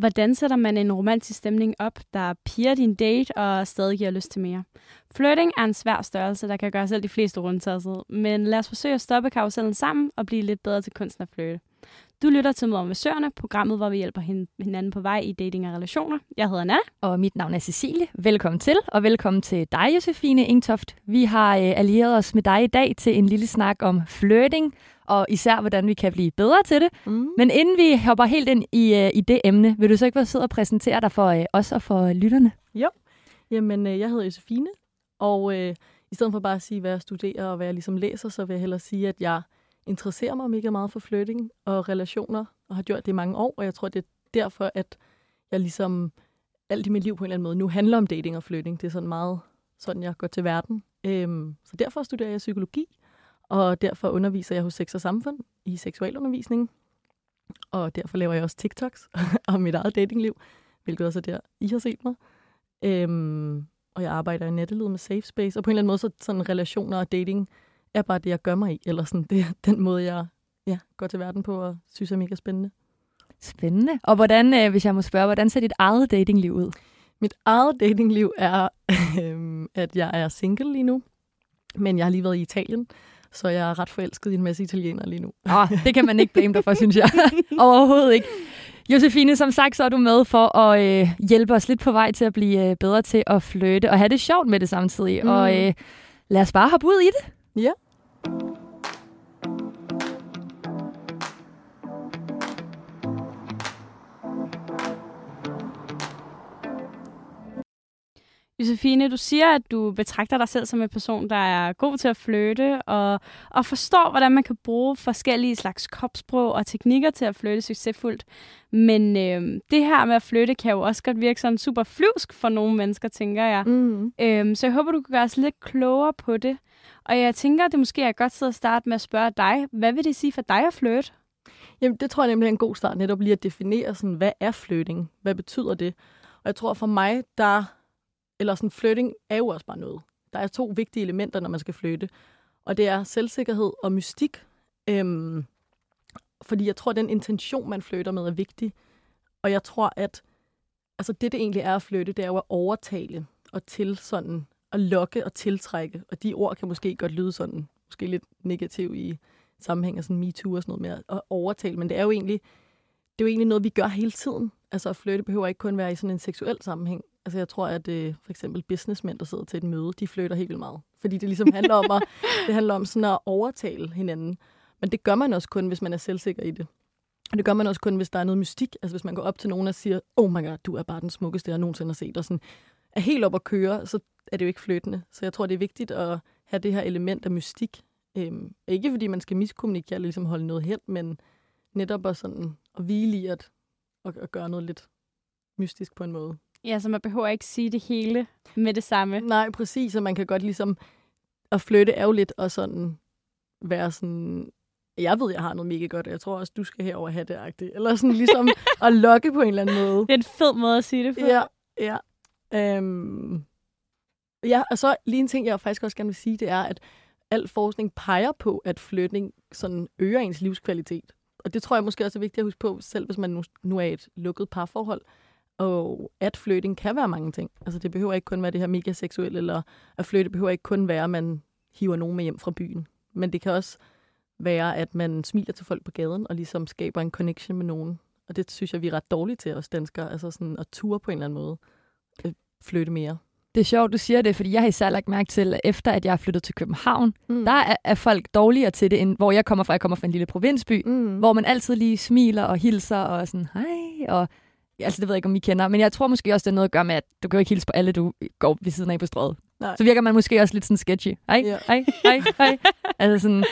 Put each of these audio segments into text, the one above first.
Hvordan sætter man en romantisk stemning op, der piger din date og stadig giver lyst til mere? Flirting er en svær størrelse, der kan gøre selv de fleste rundtasset, men lad os forsøge at stoppe karusellen sammen og blive lidt bedre til kunsten at flirte. Du lytter til Møder med Søerne, programmet, hvor vi hjælper hinanden på vej i dating og relationer. Jeg hedder Anna. Og mit navn er Cecilie. Velkommen til, og velkommen til dig, Josefine Ingtoft. Vi har øh, allieret os med dig i dag til en lille snak om flirting, og især hvordan vi kan blive bedre til det. Mm. Men inden vi hopper helt ind i, øh, i det emne, vil du så ikke være sød og præsentere dig for øh, os og for lytterne? Jo. Jamen, øh, jeg hedder Josefine, og øh, i stedet for bare at sige, hvad jeg studerer og hvad jeg ligesom læser, så vil jeg hellere sige, at jeg interesserer mig mega meget for flirting og relationer, og har gjort det i mange år, og jeg tror, det er derfor, at jeg ligesom alt i mit liv på en eller anden måde nu handler om dating og flirting. Det er sådan meget sådan, jeg går til verden. Øhm, så derfor studerer jeg psykologi, og derfor underviser jeg hos Sex og Samfund i seksualundervisning. Og derfor laver jeg også TikToks om mit eget datingliv, hvilket også er der, I har set mig. Øhm, og jeg arbejder i nettelivet med Safe Space, og på en eller anden måde, så sådan relationer og dating er bare det, jeg gør mig i, eller sådan, det er den måde, jeg ja, går til verden på og synes er mega spændende. Spændende. Og hvordan, øh, hvis jeg må spørge, hvordan ser dit eget datingliv ud? Mit eget datingliv er, øh, at jeg er single lige nu, men jeg har lige været i Italien, så jeg er ret forelsket i en masse italienere lige nu. Oh, det kan man ikke blame dig for, synes jeg. Overhovedet ikke. Josefine, som sagt, så er du med for at øh, hjælpe os lidt på vej til at blive øh, bedre til at flytte og have det sjovt med det samtidig. Mm. Og øh, lad os bare hoppe ud i det. Ja. Josefine, du siger, at du betragter dig selv som en person, der er god til at flytte og, og forstår, hvordan man kan bruge forskellige slags kropssprog og teknikker til at flytte succesfuldt. Men øh, det her med at flytte kan jo også godt virke sådan super flyvsk for nogle mennesker, tænker jeg. Mm. Øh, så jeg håber, du kan gøre os lidt klogere på det. Og jeg tænker, at det måske er godt at starte med at spørge dig. Hvad vil det sige for dig at flytte? Jamen, det tror jeg nemlig er en god start, netop lige at definere, sådan, hvad er flytting? Hvad betyder det? Og jeg tror for mig, der eller sådan flytting er jo også bare noget. Der er to vigtige elementer, når man skal flytte. Og det er selvsikkerhed og mystik. Øhm, fordi jeg tror, at den intention, man flytter med, er vigtig. Og jeg tror, at altså det, det egentlig er at flytte, det er jo at overtale og til sådan at lokke og tiltrække. Og de ord kan måske godt lyde sådan, måske lidt negativ i sammenhæng af sådan MeToo og sådan noget med at overtale, men det er jo egentlig, det er jo egentlig noget, vi gør hele tiden. Altså at flytte behøver ikke kun være i sådan en seksuel sammenhæng. Altså jeg tror, at øh, for eksempel businessmænd, der sidder til et møde, de flytter helt vildt meget. Fordi det ligesom handler om at, det handler om sådan at overtale hinanden. Men det gør man også kun, hvis man er selvsikker i det. Og det gør man også kun, hvis der er noget mystik. Altså hvis man går op til nogen og siger, oh my god, du er bare den smukkeste, jeg nogensinde har set. Og sådan er helt op at køre, så er det jo ikke flyttende. Så jeg tror, det er vigtigt at have det her element af mystik. Øhm, ikke fordi man skal miskommunikere eller ligesom holde noget hen, men netop at, sådan, at hvile i at, at, at gøre noget lidt mystisk på en måde. Ja, så man behøver ikke sige det hele med det samme. Nej, præcis, og man kan godt ligesom... At flytte er jo lidt og sådan være sådan... Jeg ved, jeg har noget mega godt, og jeg tror også, du skal herover have det agtigt. Eller sådan ligesom at lokke på en eller anden måde. Det er en fed måde at sige det på. Ja, ja. Øhm, ja, og så lige en ting, jeg faktisk også gerne vil sige, det er, at al forskning peger på, at flytning sådan øger ens livskvalitet. Og det tror jeg måske også er vigtigt at huske på, selv hvis man nu, nu er i et lukket parforhold. Og at flirting kan være mange ting. Altså det behøver ikke kun være det her mega seksuelle, eller at flirte behøver ikke kun være, at man hiver nogen med hjem fra byen. Men det kan også være, at man smiler til folk på gaden, og ligesom skaber en connection med nogen. Og det synes jeg, vi er ret dårlige til os danskere. Altså sådan at ture på en eller anden måde. At flytte mere. Det er sjovt, du siger det, fordi jeg har især lagt mærke til, at efter at jeg er flyttet til København, mm. der er, er folk dårligere til det, end hvor jeg kommer fra. Jeg kommer fra en lille provinsby, mm. hvor man altid lige smiler og hilser og sådan, hej, og altså det ved jeg ikke, om I kender, men jeg tror måske også, det er noget at gøre med, at du kan jo ikke hilse på alle, du går ved siden af på strøget. Nej. Så virker man måske også lidt sådan sketchy. Hej, ja. hej, hej, hej. Altså sådan,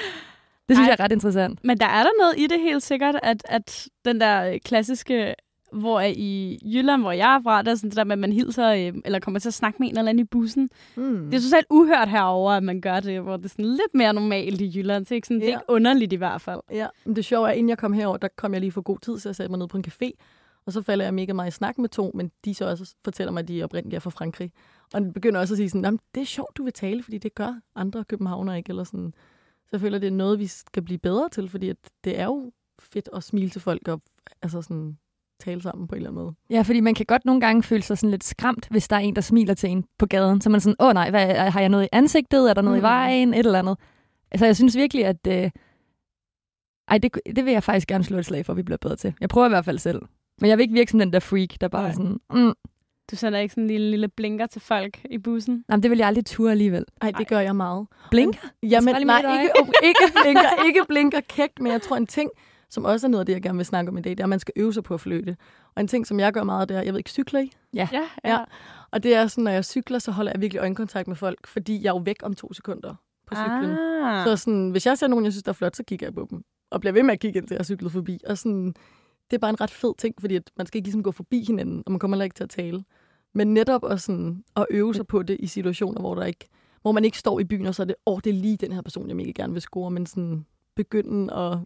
det synes Ej, jeg er ret interessant. Men der er der noget i det helt sikkert, at, at den der klassiske hvor i Jylland, hvor jeg er fra, der er sådan det der med, at man hilser, øh, eller kommer til at snakke med en eller anden i bussen. Mm. Det er totalt uhørt herover at man gør det, hvor det er sådan lidt mere normalt i Jylland. Så det er ikke, sådan, ja. det er ikke underligt i hvert fald. Ja, men det sjove er, at inden jeg kom herover, der kom jeg lige for god tid, så jeg satte mig ned på en café, og så falder jeg mega meget i snak med to, men de så også fortæller mig, at de oprindeligt er fra Frankrig. Og de begynder også at sige sådan, det er sjovt, du vil tale, fordi det gør andre københavner ikke. Eller sådan. Så jeg føler, det er noget, vi skal blive bedre til, fordi at det er jo fedt at smile til folk. Og, altså sådan, tale sammen på en eller anden måde. Ja, fordi man kan godt nogle gange føle sig sådan lidt skræmt, hvis der er en, der smiler til en på gaden. Så man er sådan, åh nej, hvad, har jeg noget i ansigtet? Er der noget mm. i vejen? Et eller andet. Altså, jeg synes virkelig, at... Øh, ej, det, det vil jeg faktisk gerne slå et slag for, at vi bliver bedre til. Jeg prøver i hvert fald selv. Men jeg vil ikke virke som den der freak, der bare er sådan... Mm. Du sender ikke sådan en lille, lille blinker til folk i bussen? Nej, det vil jeg aldrig ture alligevel. Nej, det gør jeg meget. Blinker? Jamen, nej, ikke, ikke blinker, ikke blinker kægt, men jeg tror en ting, som også er noget af det, jeg gerne vil snakke om i dag, det er, at man skal øve sig på at flytte. Og en ting, som jeg gør meget, det er, jeg ved ikke, cykler I? Ja. ja, ja. ja. Og det er sådan, når jeg cykler, så holder jeg virkelig øjenkontakt med folk, fordi jeg er jo væk om to sekunder på cyklen. Ah. Så sådan, hvis jeg ser nogen, jeg synes, der er flot, så kigger jeg på dem. Og bliver ved med at kigge, indtil jeg har cyklet forbi. Og sådan, det er bare en ret fed ting, fordi at man skal ikke ligesom gå forbi hinanden, og man kommer heller ikke til at tale. Men netop at, sådan, at øve sig på det i situationer, hvor, der ikke, hvor man ikke står i byen, og så er det, åh, oh, det er lige den her person, jeg mega gerne vil score, men sådan begynde at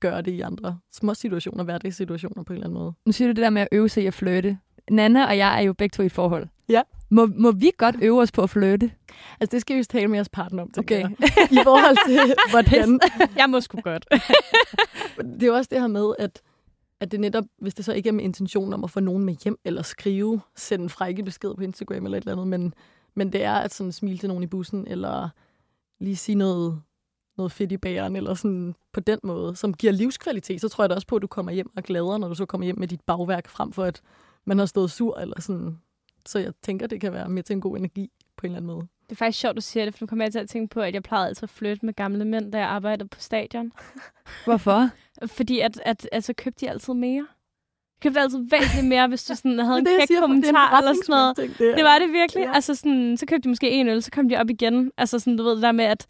gøre det i andre små situationer, hverdagssituationer på en eller anden måde. Nu siger du det der med at øve sig i at flytte. Nana og jeg er jo begge to i et forhold. Ja. Må, må vi godt øve os på at flytte? Altså, det skal vi jo tale med jeres partner om, okay. Jeg. I forhold til, hvordan... jeg må sgu godt. det er jo også det her med, at, at det netop, hvis det så ikke er med intention om at få nogen med hjem, eller skrive, sende en frække besked på Instagram eller et eller andet, men, men det er at sådan smile til nogen i bussen, eller lige sige noget noget fedt i bageren, eller sådan på den måde, som giver livskvalitet, så tror jeg da også på, at du kommer hjem og glæder, når du så kommer hjem med dit bagværk, frem for at man har stået sur, eller sådan. Så jeg tænker, det kan være med til en god energi på en eller anden måde. Det er faktisk sjovt, du siger det, for nu kommer jeg til at tænke på, at jeg plejede altid at flytte med gamle mænd, da jeg arbejdede på stadion. Hvorfor? Fordi at, at, at så købte de altid mere. købte altid væsentligt mere, hvis du sådan havde en kæk kommentar eller sådan noget. Ting, det, det var det virkelig. Ja. Altså sådan, så købte de måske en øl, så kom de op igen. Altså sådan, du ved det der med, at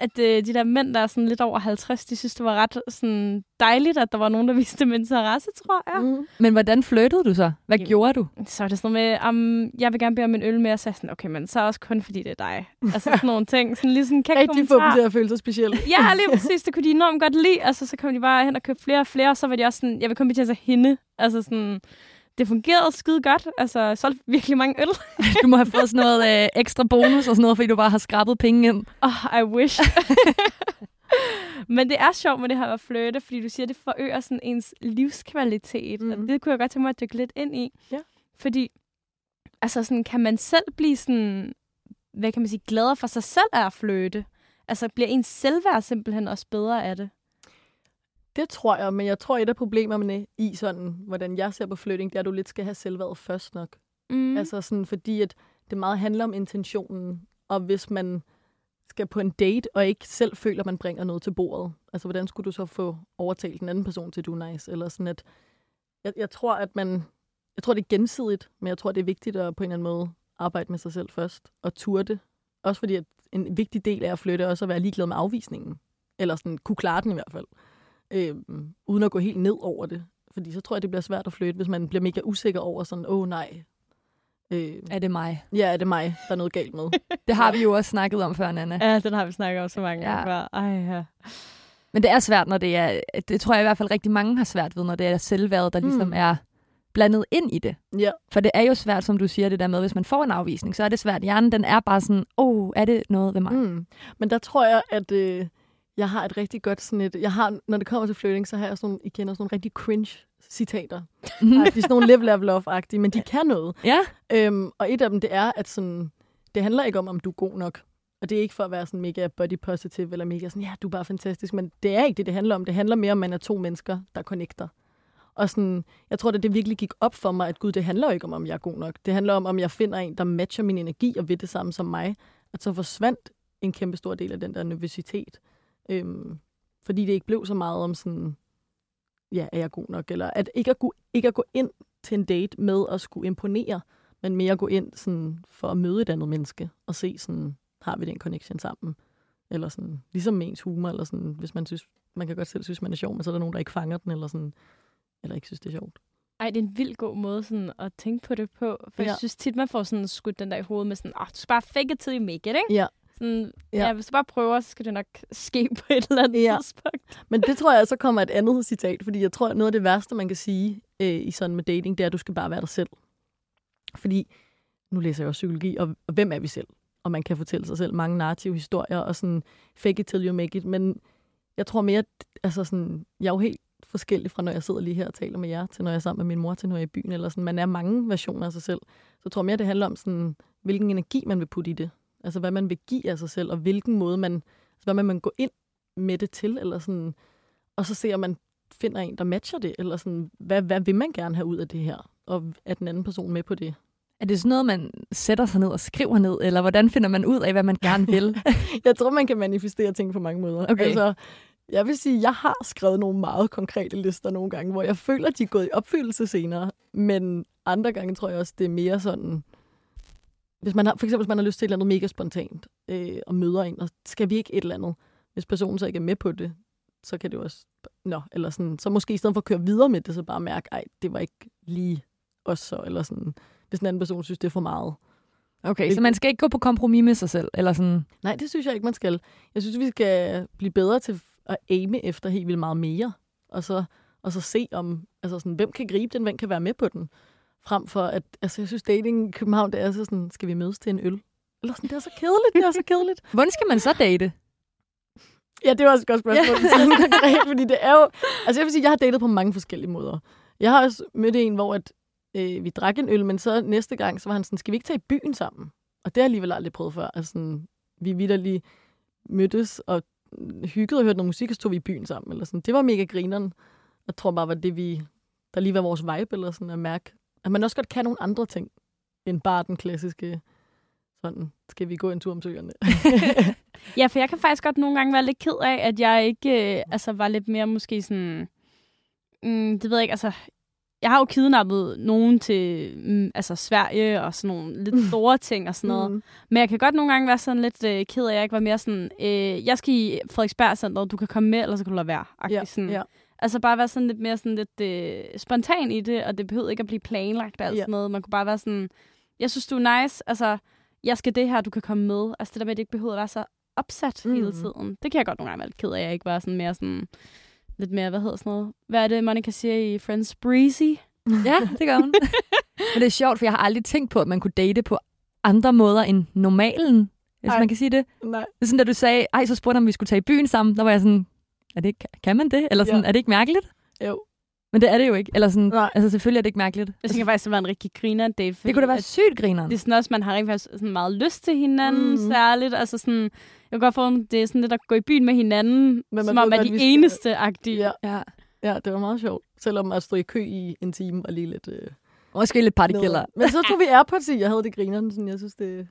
at øh, de der mænd, der er sådan lidt over 50, de synes, det var ret sådan, dejligt, at der var nogen, der viste dem interesse, tror jeg. Mm. Men hvordan flyttede du så? Hvad Jamen, gjorde du? Så er det sådan noget med, um, jeg vil gerne bede om en øl mere, så sådan, okay, men så også kun fordi det er dig. Altså sådan nogle ting. Sådan lige sådan en Rigtig få dem til at føle sig specielt. ja, lige præcis. Det kunne de enormt godt lide. Altså, så kom de bare hen og købte flere og flere, og så var de også sådan, jeg vil kun til at hende. Altså sådan, det fungerede skide godt. Altså, jeg solgte virkelig mange øl. du må have fået sådan noget øh, ekstra bonus og sådan noget, fordi du bare har skrabet penge ind. Oh, I wish. Men det er sjovt med det her at flytte, fordi du siger, at det forøger sådan ens livskvalitet. Mm. Og det kunne jeg godt tænke mig at dykke lidt ind i. Ja. Fordi, altså sådan, kan man selv blive sådan, hvad kan man sige, gladere for sig selv af at flytte? Altså, bliver ens selvværd simpelthen også bedre af det? Det tror jeg, men jeg tror, et af problemerne i sådan, hvordan jeg ser på flytning, det er, at du lidt skal have selvværd først nok. Mm. Altså sådan, fordi at det meget handler om intentionen, og hvis man skal på en date, og ikke selv føler, at man bringer noget til bordet, altså hvordan skulle du så få overtalt den anden person til, du er nice? Eller sådan at, jeg, jeg tror, at man, jeg tror, det er gensidigt, men jeg tror, det er vigtigt at på en eller anden måde arbejde med sig selv først, og turde det. Også fordi, at en vigtig del af at flytte er også at være ligeglad med afvisningen. Eller sådan, kunne klare den i hvert fald øh, uden at gå helt ned over det. Fordi så tror jeg, det bliver svært at flytte, hvis man bliver mega usikker over sådan, åh oh, nej. Øh, er det mig? Ja, er det mig, der er noget galt med. det har vi jo også snakket om før, Nana. Ja, den har vi snakket om så mange ja. gange før. Ej, ja. Men det er svært, når det er, det tror jeg i hvert fald rigtig mange har svært ved, når det er selvværd, der ligesom mm. er blandet ind i det. Ja. For det er jo svært, som du siger det der med, hvis man får en afvisning, så er det svært. Hjernen, den er bare sådan, åh, oh, er det noget ved mig? Mm. Men der tror jeg, at øh, jeg har et rigtig godt sådan et... Jeg har, når det kommer til flytning, så har jeg sådan I kender sådan nogle rigtig cringe citater. de er sådan nogle live, level off-agtige, men de kan noget. Ja. Øhm, og et af dem, det er, at sådan, det handler ikke om, om du er god nok. Og det er ikke for at være sådan mega body positive, eller mega sådan, ja, du er bare fantastisk. Men det er ikke det, det handler om. Det handler mere om, at man er to mennesker, der connecter. Og sådan, jeg tror, at det virkelig gik op for mig, at gud, det handler ikke om, om jeg er god nok. Det handler om, om jeg finder en, der matcher min energi og ved det samme som mig. At så forsvandt en kæmpe stor del af den der nervøsitet. Øhm, fordi det ikke blev så meget om sådan, ja, er jeg god nok? Eller at ikke at, gå, ikke at gå ind til en date med at skulle imponere, men mere at gå ind sådan, for at møde et andet menneske og se, sådan, har vi den connection sammen? Eller sådan, ligesom med ens humor, eller sådan, hvis man synes, man kan godt selv synes, man er sjov, men så er der nogen, der ikke fanger den, eller sådan, eller ikke synes, det er sjovt. Ej, det er en vild god måde sådan, at tænke på det på. For ja. jeg synes tit, man får sådan skudt den der i hovedet med sådan, åh, oh, du skal bare fake it till you make it, ikke? Ja. Sådan, ja. ja, hvis du bare prøver, så skal det nok ske på et eller andet ja. tidspunkt. Men det tror jeg så kommer et andet citat, fordi jeg tror, at noget af det værste, man kan sige øh, i sådan med dating, det er, at du skal bare være dig selv. Fordi, nu læser jeg jo psykologi, og, og hvem er vi selv? Og man kan fortælle sig selv mange narrative historier, og sådan fake it till you make it, men jeg tror mere, altså sådan, jeg er jo helt forskelligt fra, når jeg sidder lige her og taler med jer, til når jeg er sammen med min mor, til når jeg er i byen. Eller sådan. Man er mange versioner af sig selv. Så jeg tror mere, det handler om, sådan, hvilken energi man vil putte i det. Altså, hvad man vil give af sig selv, og hvilken måde man, altså, hvad man, man går ind med det til. Eller sådan, og så ser man finder en, der matcher det, eller sådan, hvad, hvad vil man gerne have ud af det her, og er den anden person med på det? Er det sådan noget, man sætter sig ned og skriver ned, eller hvordan finder man ud af, hvad man gerne vil? jeg tror, man kan manifestere ting på mange måder. Okay. Altså, jeg vil sige, jeg har skrevet nogle meget konkrete lister nogle gange, hvor jeg føler, de er gået i opfyldelse senere, men andre gange tror jeg også, det er mere sådan, hvis man har, for eksempel hvis man har lyst til et eller andet mega spontant, øh, og møder en, og skal vi ikke et eller andet, hvis personen så ikke er med på det, så kan det jo også, nå, eller sådan, så måske i stedet for at køre videre med det, så bare mærke, ej, det var ikke lige os så, eller sådan, hvis en anden person synes, det er for meget. Okay, det, så man skal ikke gå på kompromis med sig selv, eller sådan? Nej, det synes jeg ikke, man skal. Jeg synes, vi skal blive bedre til at aime efter helt vildt meget mere, og så, og så se om, altså sådan, hvem kan gribe den, hvem kan være med på den, frem for at, altså jeg synes, dating i København, det er så sådan, skal vi mødes til en øl? Eller sådan, det er så kedeligt, det er så kedeligt. Hvordan skal man så date? Ja, det var også et godt spørgsmål. Ja. fordi det er jo... Altså jeg vil sige, jeg har datet på mange forskellige måder. Jeg har også mødt en, hvor at, øh, vi drak en øl, men så næste gang, så var han sådan, skal vi ikke tage i byen sammen? Og det har jeg alligevel aldrig prøvet før. Altså, sådan, vi vidderlig mødtes og hyggede og hørte noget musik, og så tog vi i byen sammen. Eller sådan. Det var mega grineren. Jeg tror bare, var det vi, der lige var vores vibe, eller sådan at mærke, at man også godt kan nogle andre ting, end bare den klassiske sådan, skal vi gå en tur om søerne? ja, for jeg kan faktisk godt nogle gange være lidt ked af, at jeg ikke øh, altså, var lidt mere måske sådan... Mm, det ved jeg ikke, altså... Jeg har jo kidnappet nogen til mm, altså Sverige og sådan nogle lidt store ting og sådan noget. Mm. Men jeg kan godt nogle gange være sådan lidt øh, ked af, at jeg ikke var mere sådan, øh, jeg skal i Frederiksberg Center, du kan komme med, eller så kan du lade være. Ja, sådan. Ja. Altså bare være sådan lidt mere sådan lidt øh, spontan i det, og det behøvede ikke at blive planlagt og alt ja. sådan noget. Man kunne bare være sådan, jeg synes, du er nice, altså jeg skal det her, du kan komme med. Altså det der med, at det ikke behøver at være så opsat mm. hele tiden. Det kan jeg godt nogle gange være lidt ked af, jeg ikke var sådan mere sådan, lidt mere, hvad hedder sådan noget? Hvad er det, Monica siger i Friends? Breezy? ja, det gør hun. Men det er sjovt, for jeg har aldrig tænkt på, at man kunne date på andre måder end normalen, hvis Ej. man kan sige det. Nej. Det er sådan, da du sagde, ej, så spurgte om vi skulle tage i byen sammen, der var jeg sådan, er det, kan man det? Eller sådan, ja. er det ikke mærkeligt? Jo. Men det er det jo ikke. Eller sådan, Nej. altså selvfølgelig er det ikke mærkeligt. Jeg tænker faktisk, det var en rigtig griner date. Det kunne da være sygt griner. Det er sådan også, man har rigtig sådan meget lyst til hinanden, mm. særligt. Altså sådan, jeg kan godt få, det er sådan lidt at gå i byen med hinanden, Men som om er de eneste-agtige. Ja. ja. ja, det var meget sjovt. Selvom at stå i kø i en time og lige lidt... Øh... Måske lidt partykiller. Men så tog vi Airpods i, jeg havde det grineren, sådan jeg synes, det,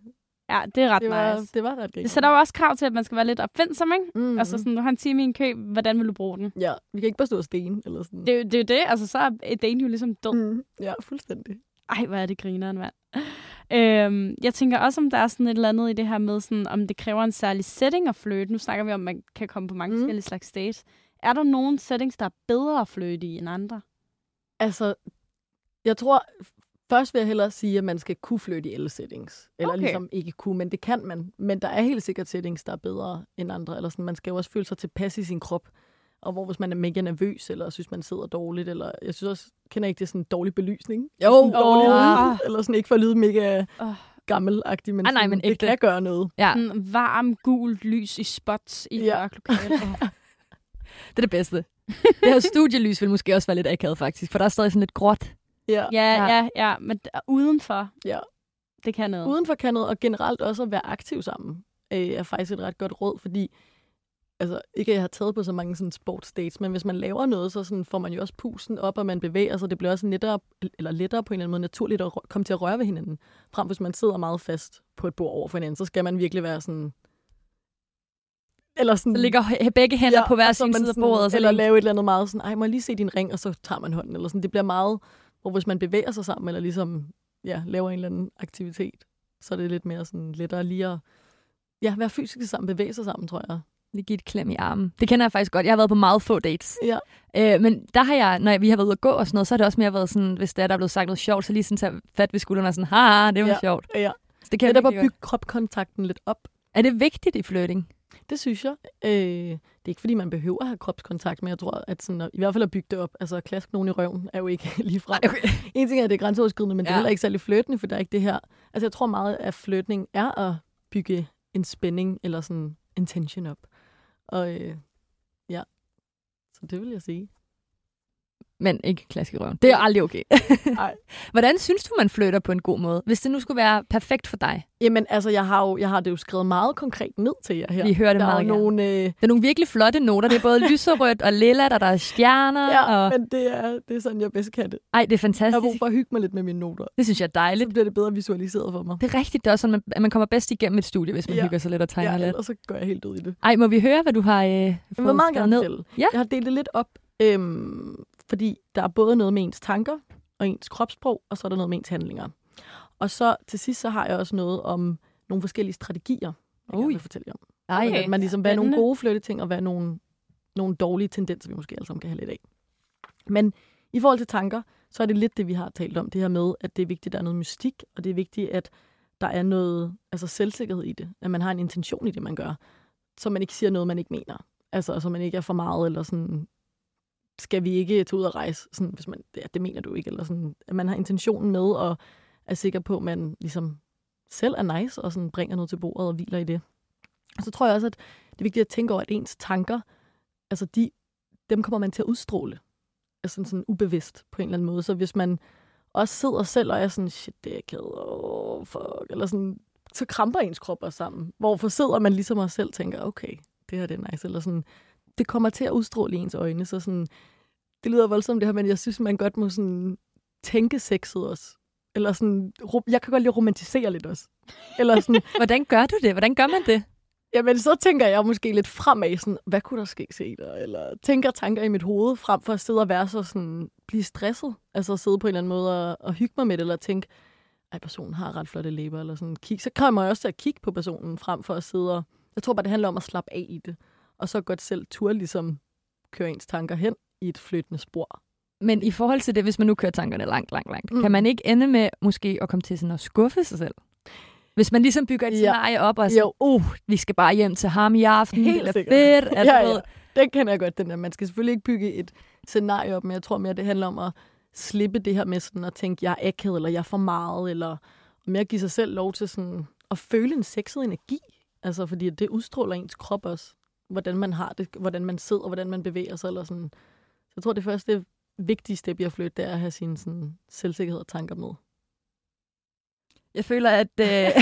Ja, det er ret det var, nice. Det var ret Det sætter jo også krav til, at man skal være lidt opfindsom, ikke? Mm. Altså sådan, du har en time i en kø, hvordan vil du bruge den? Ja, vi kan ikke bare stå og sten, eller sådan. Det, det er jo det, altså så er dagen jo ligesom død. Mm. Ja, fuldstændig. Ej, hvor er det grineren, mand. Øhm, jeg tænker også, om der er sådan et eller andet i det her med, sådan, om det kræver en særlig setting at flytte. Nu snakker vi om, at man kan komme på mange mm. forskellige slags dates. Er der nogen settings, der er bedre at flytte i end andre? Altså, jeg tror, Først vil jeg hellere sige, at man skal kunne flytte i alle settings. Eller okay. ligesom ikke kunne, men det kan man. Men der er helt sikkert settings, der er bedre end andre. Eller sådan, man skal jo også føle sig tilpas i sin krop. Og hvor hvis man er mega nervøs, eller synes, man sidder dårligt, eller jeg synes også, kender ikke det sådan dårlig belysning? Jo, sådan dårlig oh. eller sådan ikke for at lyde mega oh. gammelagtig, men, ah, nej, men det kan gøre noget. Ja. Sådan varm, gult lys i spots i ja. lokale. det er det bedste. det her studielys vil måske også være lidt akavet, faktisk, for der er stadig sådan lidt gråt Ja, ja, ja, ja men udenfor, ja. det kan noget. Udenfor kan noget, og generelt også at være aktiv sammen, øh, er faktisk et ret godt råd, fordi altså, ikke at jeg har taget på så mange sådan sportsdates, men hvis man laver noget, så sådan, får man jo også pusen op, og man bevæger sig. Det bliver også lettere, eller lettere på en eller anden måde naturligt at komme til at røre ved hinanden. Frem hvis man sidder meget fast på et bord over for hinanden, så skal man virkelig være sådan... Eller sådan, så ligger begge hænder ja, på hver sin side af bordet. Og så eller lave et eller andet meget sådan, ej, må jeg lige se din ring, og så tager man hånden. Eller sådan. Det bliver meget hvor hvis man bevæger sig sammen, eller ligesom ja, laver en eller anden aktivitet, så er det lidt mere sådan lettere lige at ja, være fysisk sammen, bevæge sig sammen, tror jeg. Lige give et klem i armen. Det kender jeg faktisk godt. Jeg har været på meget få dates. Ja. Øh, men der har jeg, når vi har været ude at gå og sådan noget, så har det også mere været sådan, hvis der er, der er blevet sagt noget sjovt, så lige sådan tage fat ved skulderen og sådan, ha, det var ja. sjovt. Ja. Så det kan det er bare bygge kropkontakten lidt op. Er det vigtigt i flirting? Det synes jeg. Øh, det er ikke, fordi man behøver at have kropskontakt, men jeg tror, at sådan, i hvert fald at bygge det op. Altså, at klaske nogen i røven er jo ikke lige fra. Okay. En ting er, at det er grænseoverskridende, men ja. det er heller ikke særlig flirtende, for der er ikke det her. Altså, jeg tror meget, at flirtning er at bygge en spænding eller sådan en tension op. Og øh, ja, så det vil jeg sige. Men ikke klask i røven. Det er aldrig okay. Nej. Hvordan synes du, man flytter på en god måde? Hvis det nu skulle være perfekt for dig. Jamen, altså, jeg har, jo, jeg har det jo skrevet meget konkret ned til jer her. Vi hører det der meget er nogle, øh, Det er nogle virkelig flotte noter. Det er både lyserødt og lilla, der, der er stjerner. ja, og... men det er, det er sådan, jeg bedst kan det. Ej, det er Jeg har fantastisk. brug for at hygge mig lidt med mine noter. Det synes jeg er Så dejligt. bliver det bedre visualiseret for mig. Det er rigtigt. Det er sådan, man- at man kommer bedst igennem et studie, hvis man Ja. hygger sig lidt og tegner Ja, lidt. ellers så går jeg helt ud i det. Ej, må vi høre, hvad du har øh, Jeg fået meget skrevet gerne ned? Ja. Jeg har delt det lidt op, øhm, fordi der er både noget med ens tanker og ens kropssprog, og så er der noget med ens handlinger. Og så til sidst, så har jeg også noget om nogle forskellige strategier, jeg Ui. vil fortælle jer om. Ej, Okay. At man ligesom, hvad er nogle gode flytteting, og hvad er nogle, nogle dårlige tendenser, vi måske alle sammen kan have lidt af. Men i forhold til tanker, så er det lidt det, vi har talt om. Det her med, at det er vigtigt, at der er noget mystik, og det er vigtigt, at der er noget altså selvsikkerhed i det. At man har en intention i det, man gør. Så man ikke siger noget, man ikke mener. Altså, så man ikke er for meget, eller sådan, skal vi ikke tage ud og rejse, sådan, hvis man, ja, det mener du ikke, eller sådan, at man har intentionen med, og er sikker på, at man ligesom selv er nice, og sådan bringer noget til bordet og hviler i det. Og så tror jeg også, at det er vigtigt at tænke over, at ens tanker, altså de, dem kommer man til at udstråle. Altså sådan, sådan ubevidst på en eller anden måde. Så hvis man også sidder selv og er sådan, shit, det er jeg ked oh, fuck, eller sådan, så kramper ens krop også sammen. Hvorfor sidder man ligesom og selv tænker, okay, det her det er nice, eller sådan, det kommer til at udstråle ens øjne, så sådan, det lyder voldsomt det her, men jeg synes, man godt må sådan tænke sexet også. Eller sådan, jeg kan godt lide at romantisere lidt også. Eller sådan, Hvordan gør du det? Hvordan gør man det? Jamen, så tænker jeg måske lidt fremad, sådan, hvad kunne der ske se der? Eller tænker tanker i mit hoved, frem for at sidde og være så sådan, blive stresset. Altså at sidde på en eller anden måde og, og hygge mig med det, eller tænke, ej, personen har ret flotte læber, eller sådan. Kig. Så kommer jeg også til at kigge på personen, frem for at sidde og... Jeg tror bare, det handler om at slappe af i det. Og så godt selv turde ligesom køre ens tanker hen i et flyttende spor. Men i forhold til det, hvis man nu kører tankerne langt, langt, langt, mm. Kan man ikke ende med måske at komme til sådan at skuffe sig selv? Hvis man ligesom bygger et Ja. scenarie op og siger, Jo. uh, vi skal bare hjem til ham i aften, Helt det er fedt. Altså, Ja, ja, ja. Den kender jeg godt, den der. Man skal selvfølgelig ikke bygge et scenarie op, men jeg tror mere, det handler om at slippe det her med sådan at tænke, jeg er akavet, eller jeg er for meget, eller mere give sig selv lov til sådan at føle en sexet energi. Altså, fordi det udstråler ens krop også, hvordan man har det, hvordan man sidder, hvordan man bevæger sig, eller sådan. Så jeg tror, det første vigtige step i at flytte, det er at have sin sådan, selvsikkerhed og tanker med. Jeg føler, at øh,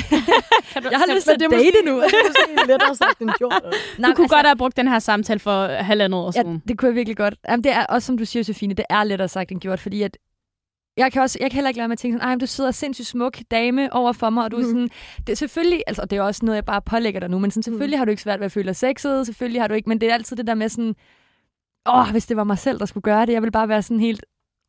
Kan du, jeg har lyst til at det date måske, nu. det er måske lettere sagt end gjort. også. Nej, Du kunne godt have brugt den her samtale for halvandet år Ja, siden. det kunne jeg virkelig godt. Jamen, det er også, som du siger, Sofine, det er lettere sagt end gjort, fordi at jeg kan, også, jeg kan heller ikke lade mig at tænke sådan, ej, du sidder sindssygt smuk dame over for mig, og du er Mhm. sådan, det er selvfølgelig, altså det er også noget, jeg bare pålægger dig nu, men sådan, selvfølgelig har du ikke svært ved at føle dig sexet, selvfølgelig har du ikke, men det er altid det der med sådan, åh, hvis det var mig selv, der skulle gøre det, jeg vil bare være sådan helt,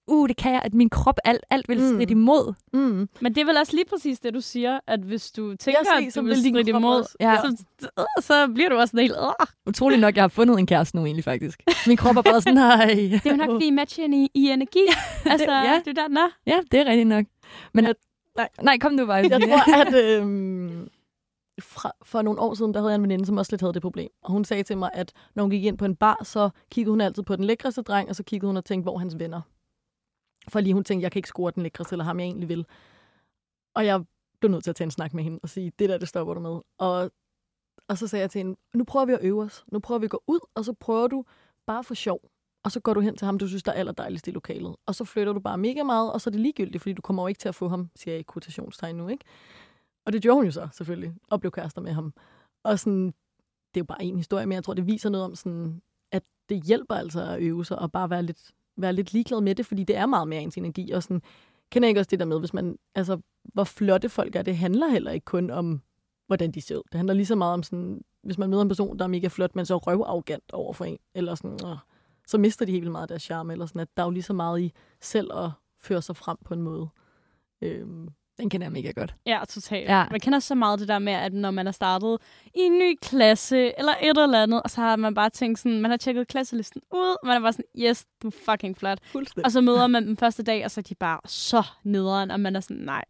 uh, det kan jeg, at min krop, alt, alt vil Mm. stride imod. Mm. Men det er vel også lige præcis det, du siger, at hvis du tænker, se, at så du vil stride imod, Ja. så, øh, så bliver du også sådan helt... Øh. Utrolig nok, jeg har fundet en kæreste nu egentlig faktisk. Min krop er bare sådan, nej. Det er jo nok, fordi I matcher i, i energi. altså, ja. det er der, nå. Ja, det er rigtigt nok. Men Jeg- nej, nej kom nu bare. Jeg tror, at øhm, fra, for nogle år siden, der havde jeg en veninde, som også lidt havde det problem. Og hun sagde til mig, at når hun gik ind på en bar, så kiggede hun altid på den lækreste dreng, og så kiggede hun og tænkte, hvor hans venner. For lige hun tænkte, jeg kan ikke score den lækreste, eller ham jeg egentlig vil. Og jeg blev nødt til at tage en snak med hende og sige, det der, det stopper du med. Og, og så sagde jeg til hende, nu prøver vi at øve os. Nu prøver vi at gå ud, og så prøver du bare for sjov. Og så går du hen til ham, du synes, der er allerdejligst i lokalet. Og så flytter du bare mega meget, og så er det ligegyldigt, fordi du kommer jo ikke til at få ham, siger jeg i quotationstegn nu, ikke? Og det gjorde hun jo så, selvfølgelig, og blev kærester med ham. Og sådan, det er jo bare en historie, men jeg tror, det viser noget om, sådan, at det hjælper altså at øve sig, og bare være lidt, være lidt ligeglad med det, fordi det er meget mere ens energi. Og sådan, kender jeg ikke også det der med, hvis man, altså, hvor flotte folk er, det handler heller ikke kun om, hvordan de ser ud. Det handler lige så meget om sådan, hvis man møder en person, der er mega flot, men så røvarrogant over for en, eller sådan, åh, så mister de helt vildt meget af deres charme, eller sådan, at der er jo lige så meget i selv at føre sig frem på en måde. Øhm, den kender jeg mega godt. Ja, totalt. Ja. Man kender så meget det der med, at når man er startet i en ny klasse, eller et eller andet, og så har man bare tænkt sådan, man har tjekket klasselisten ud, og man er bare sådan, yes, du er fucking flot. Og så møder man dem første dag, og så er de bare så nederen, og man er sådan, nej.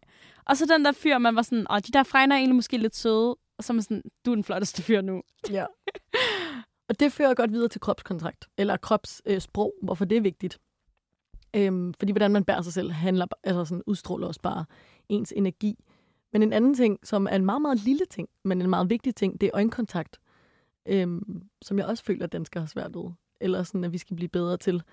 Og så den der fyr, man var sådan, åh, de der fregner er egentlig måske lidt søde, og så er man sådan, du er den flotteste fyr nu. Ja. Og det fører godt videre til kropskontrakt, eller kropssprog, øh, sprog, hvorfor det er vigtigt. Øhm, fordi hvordan man bærer sig selv, handler, altså sådan, udstråler også bare ens energi. Men en anden ting, som er en meget, meget lille ting, men en meget vigtig ting, det er øjenkontakt. Øhm, som jeg også føler, at danskere har svært ved. Eller sådan, at vi skal blive bedre til.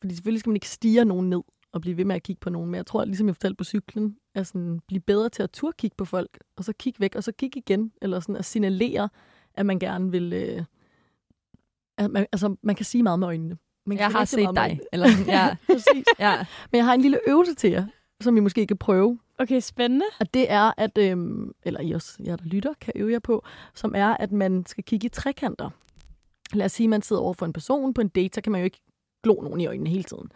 Fordi selvfølgelig skal man ikke stige nogen ned og blive ved med at kigge på nogen. Men jeg tror, ligesom jeg fortalte på cyklen, at sådan, blive bedre til at turde kigge på folk, og så kigge væk, og så kigge igen. Eller sådan at signalere, at man gerne vil... Øh, at man, altså, man kan sige meget med øjnene. Man jeg har set dig. Eller, ja. Præcis. ja. Men jeg har en lille øvelse til jer, som I måske kan prøve. Okay, spændende. Og det er, at, øhm, eller I også, jeg der lytter, kan øve jer på, som er, at man skal kigge i trekanter. Lad os sige, at man sidder over for en person på en date, så kan man jo ikke glo nogen i øjnene hele tiden.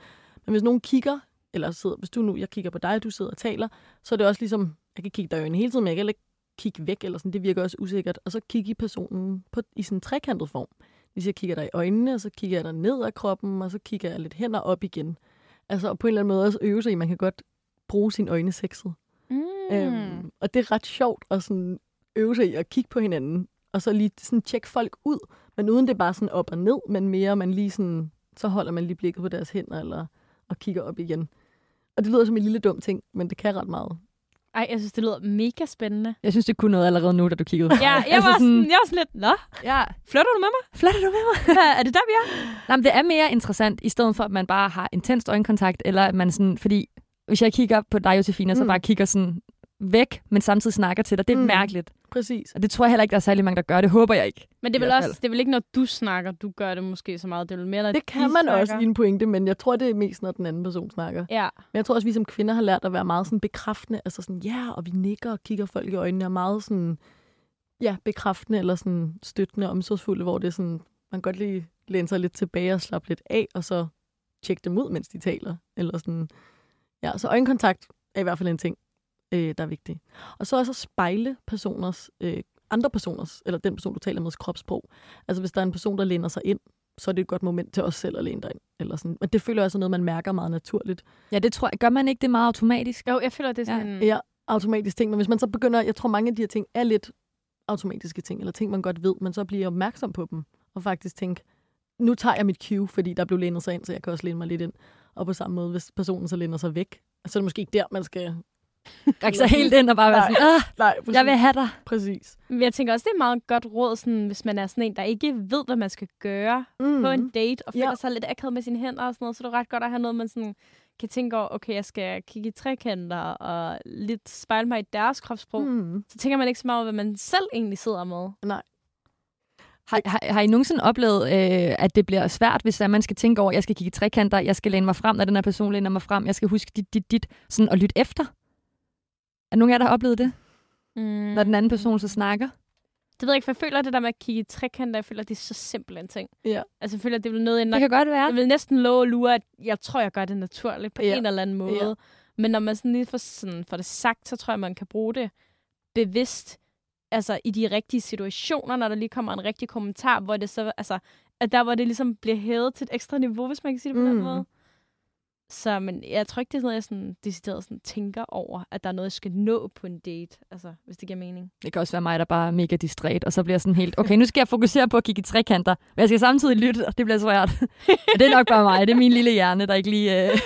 Men hvis nogen kigger, eller sidder, hvis du nu, jeg kigger på dig, du sidder og taler, så er det også ligesom, jeg kan kigge dig i øjnene hele tiden, men jeg kan ikke kigge væk, eller sådan, det virker også usikkert. Og så kigge i personen på, i sådan en trekantet form. Hvis jeg kigger dig i øjnene, og så kigger jeg dig ned ad kroppen, og så kigger jeg lidt hen og op igen. Altså på en eller anden måde også øve sig i, man kan godt bruge sine øjne sexet. Mm. Øhm, og det er ret sjovt at sådan øve sig i at kigge på hinanden, og så lige sådan tjekke folk ud, men uden det bare sådan op og ned, men mere man lige sådan, så holder man lige blikket på deres hænder, eller og kigger op igen. Og det lyder som en lille dum ting, men det kan ret meget. Ej, jeg synes, det lyder mega spændende. Jeg synes, det kunne noget allerede nu, da du kiggede. Ja, jeg, altså var, sådan, jeg var sådan lidt, nå, ja. flytter du med mig? Flytter du med mig? er det der, vi er? Nej, men det er mere interessant, i stedet for, at man bare har intens øjenkontakt, eller at man sådan, fordi hvis jeg kigger på dig, Josefina, mm. så bare kigger sådan væk, men samtidig snakker til dig. Det er mm. mærkeligt. Præcis. Og det tror jeg heller ikke, der er særlig mange, der gør. Det håber jeg ikke. Men det er vel også, det er vel ikke, når du snakker, du gør det måske så meget. Det er vel mere, Det kan man snakker. også i en pointe, men jeg tror, det er mest, når den anden person snakker. Ja. Men jeg tror også, vi som kvinder har lært at være meget sådan bekræftende. Altså sådan, ja, og vi nikker og kigger folk i øjnene, og meget sådan, ja, bekræftende eller sådan støttende og omsorgsfulde, hvor det er sådan, man godt lige læne sig lidt tilbage og slappe lidt af, og så tjekke dem ud, mens de taler. Eller sådan, ja, så øjenkontakt er i hvert fald en ting, øh, der er vigtig. Og så også at spejle personers, øh, andre personers, eller den person, du taler med, kropssprog. Altså hvis der er en person, der læner sig ind, så er det et godt moment til os selv at læne dig ind. Eller sådan. Men det føler jeg også noget, man mærker meget naturligt. Ja, det tror jeg. Gør man ikke det meget automatisk? Jo, jeg føler, det er sådan ja. Ja, automatisk ting. Men hvis man så begynder, jeg tror mange af de her ting er lidt automatiske ting, eller ting, man godt ved, men så bliver opmærksom på dem, og faktisk tænke, nu tager jeg mit cue, fordi der blev lænet sig ind, så jeg kan også læne mig lidt ind. Og på samme måde, hvis personen så læner sig væk, så er det måske ikke der, man skal række sig helt ind og bare være sådan, ah, nej, præcis. jeg vil have dig. Præcis. Men jeg tænker også, det er meget godt råd, sådan, hvis man er sådan en, der ikke ved, hvad man skal gøre mm. på en date, og føler ja. sig lidt akavet med sine hænder og sådan noget, så det er ret godt at have noget, man sådan kan tænke over, okay, jeg skal kigge i trekanter og lidt spejle mig i deres kropssprog. Mm. Så tænker man ikke så meget over, hvad man selv egentlig sidder med. Nej. Har, har, har I nogensinde oplevet, øh, at det bliver svært, hvis man skal tænke over, at jeg skal kigge i trekanter, jeg skal læne mig frem, når den her person læner mig frem, jeg skal huske dit, dit, dit, sådan at lytte efter? Er nogen af jer, der har oplevet det? Mm. Når den anden person så snakker? Det ved jeg ikke, for jeg føler det der med at kigge i trekanter, jeg føler, det er så simpelt en ting. Ja. Altså, jeg føler, det vil noget, jeg nok, Det kan godt være. Jeg vil næsten love at lure, at jeg tror, jeg gør det naturligt på ja. en eller anden måde. Ja. Men når man sådan lige får, sådan, får det sagt, så tror jeg, man kan bruge det bevidst altså, i de rigtige situationer, når der lige kommer en rigtig kommentar, hvor det så, altså, at der, hvor det ligesom bliver hævet til et ekstra niveau, hvis man kan sige det på mm. den måde. Så men jeg tror ikke, det er sådan noget, jeg sådan, decideret sådan, tænker over, at der er noget, jeg skal nå på en date, altså, hvis det giver mening. Det kan også være mig, der bare er mega distræt, og så bliver jeg sådan helt, okay, nu skal jeg fokusere på at kigge i trekanter, men jeg skal samtidig lytte, og det bliver svært. det er nok bare mig, det er min lille hjerne, der ikke lige... Uh...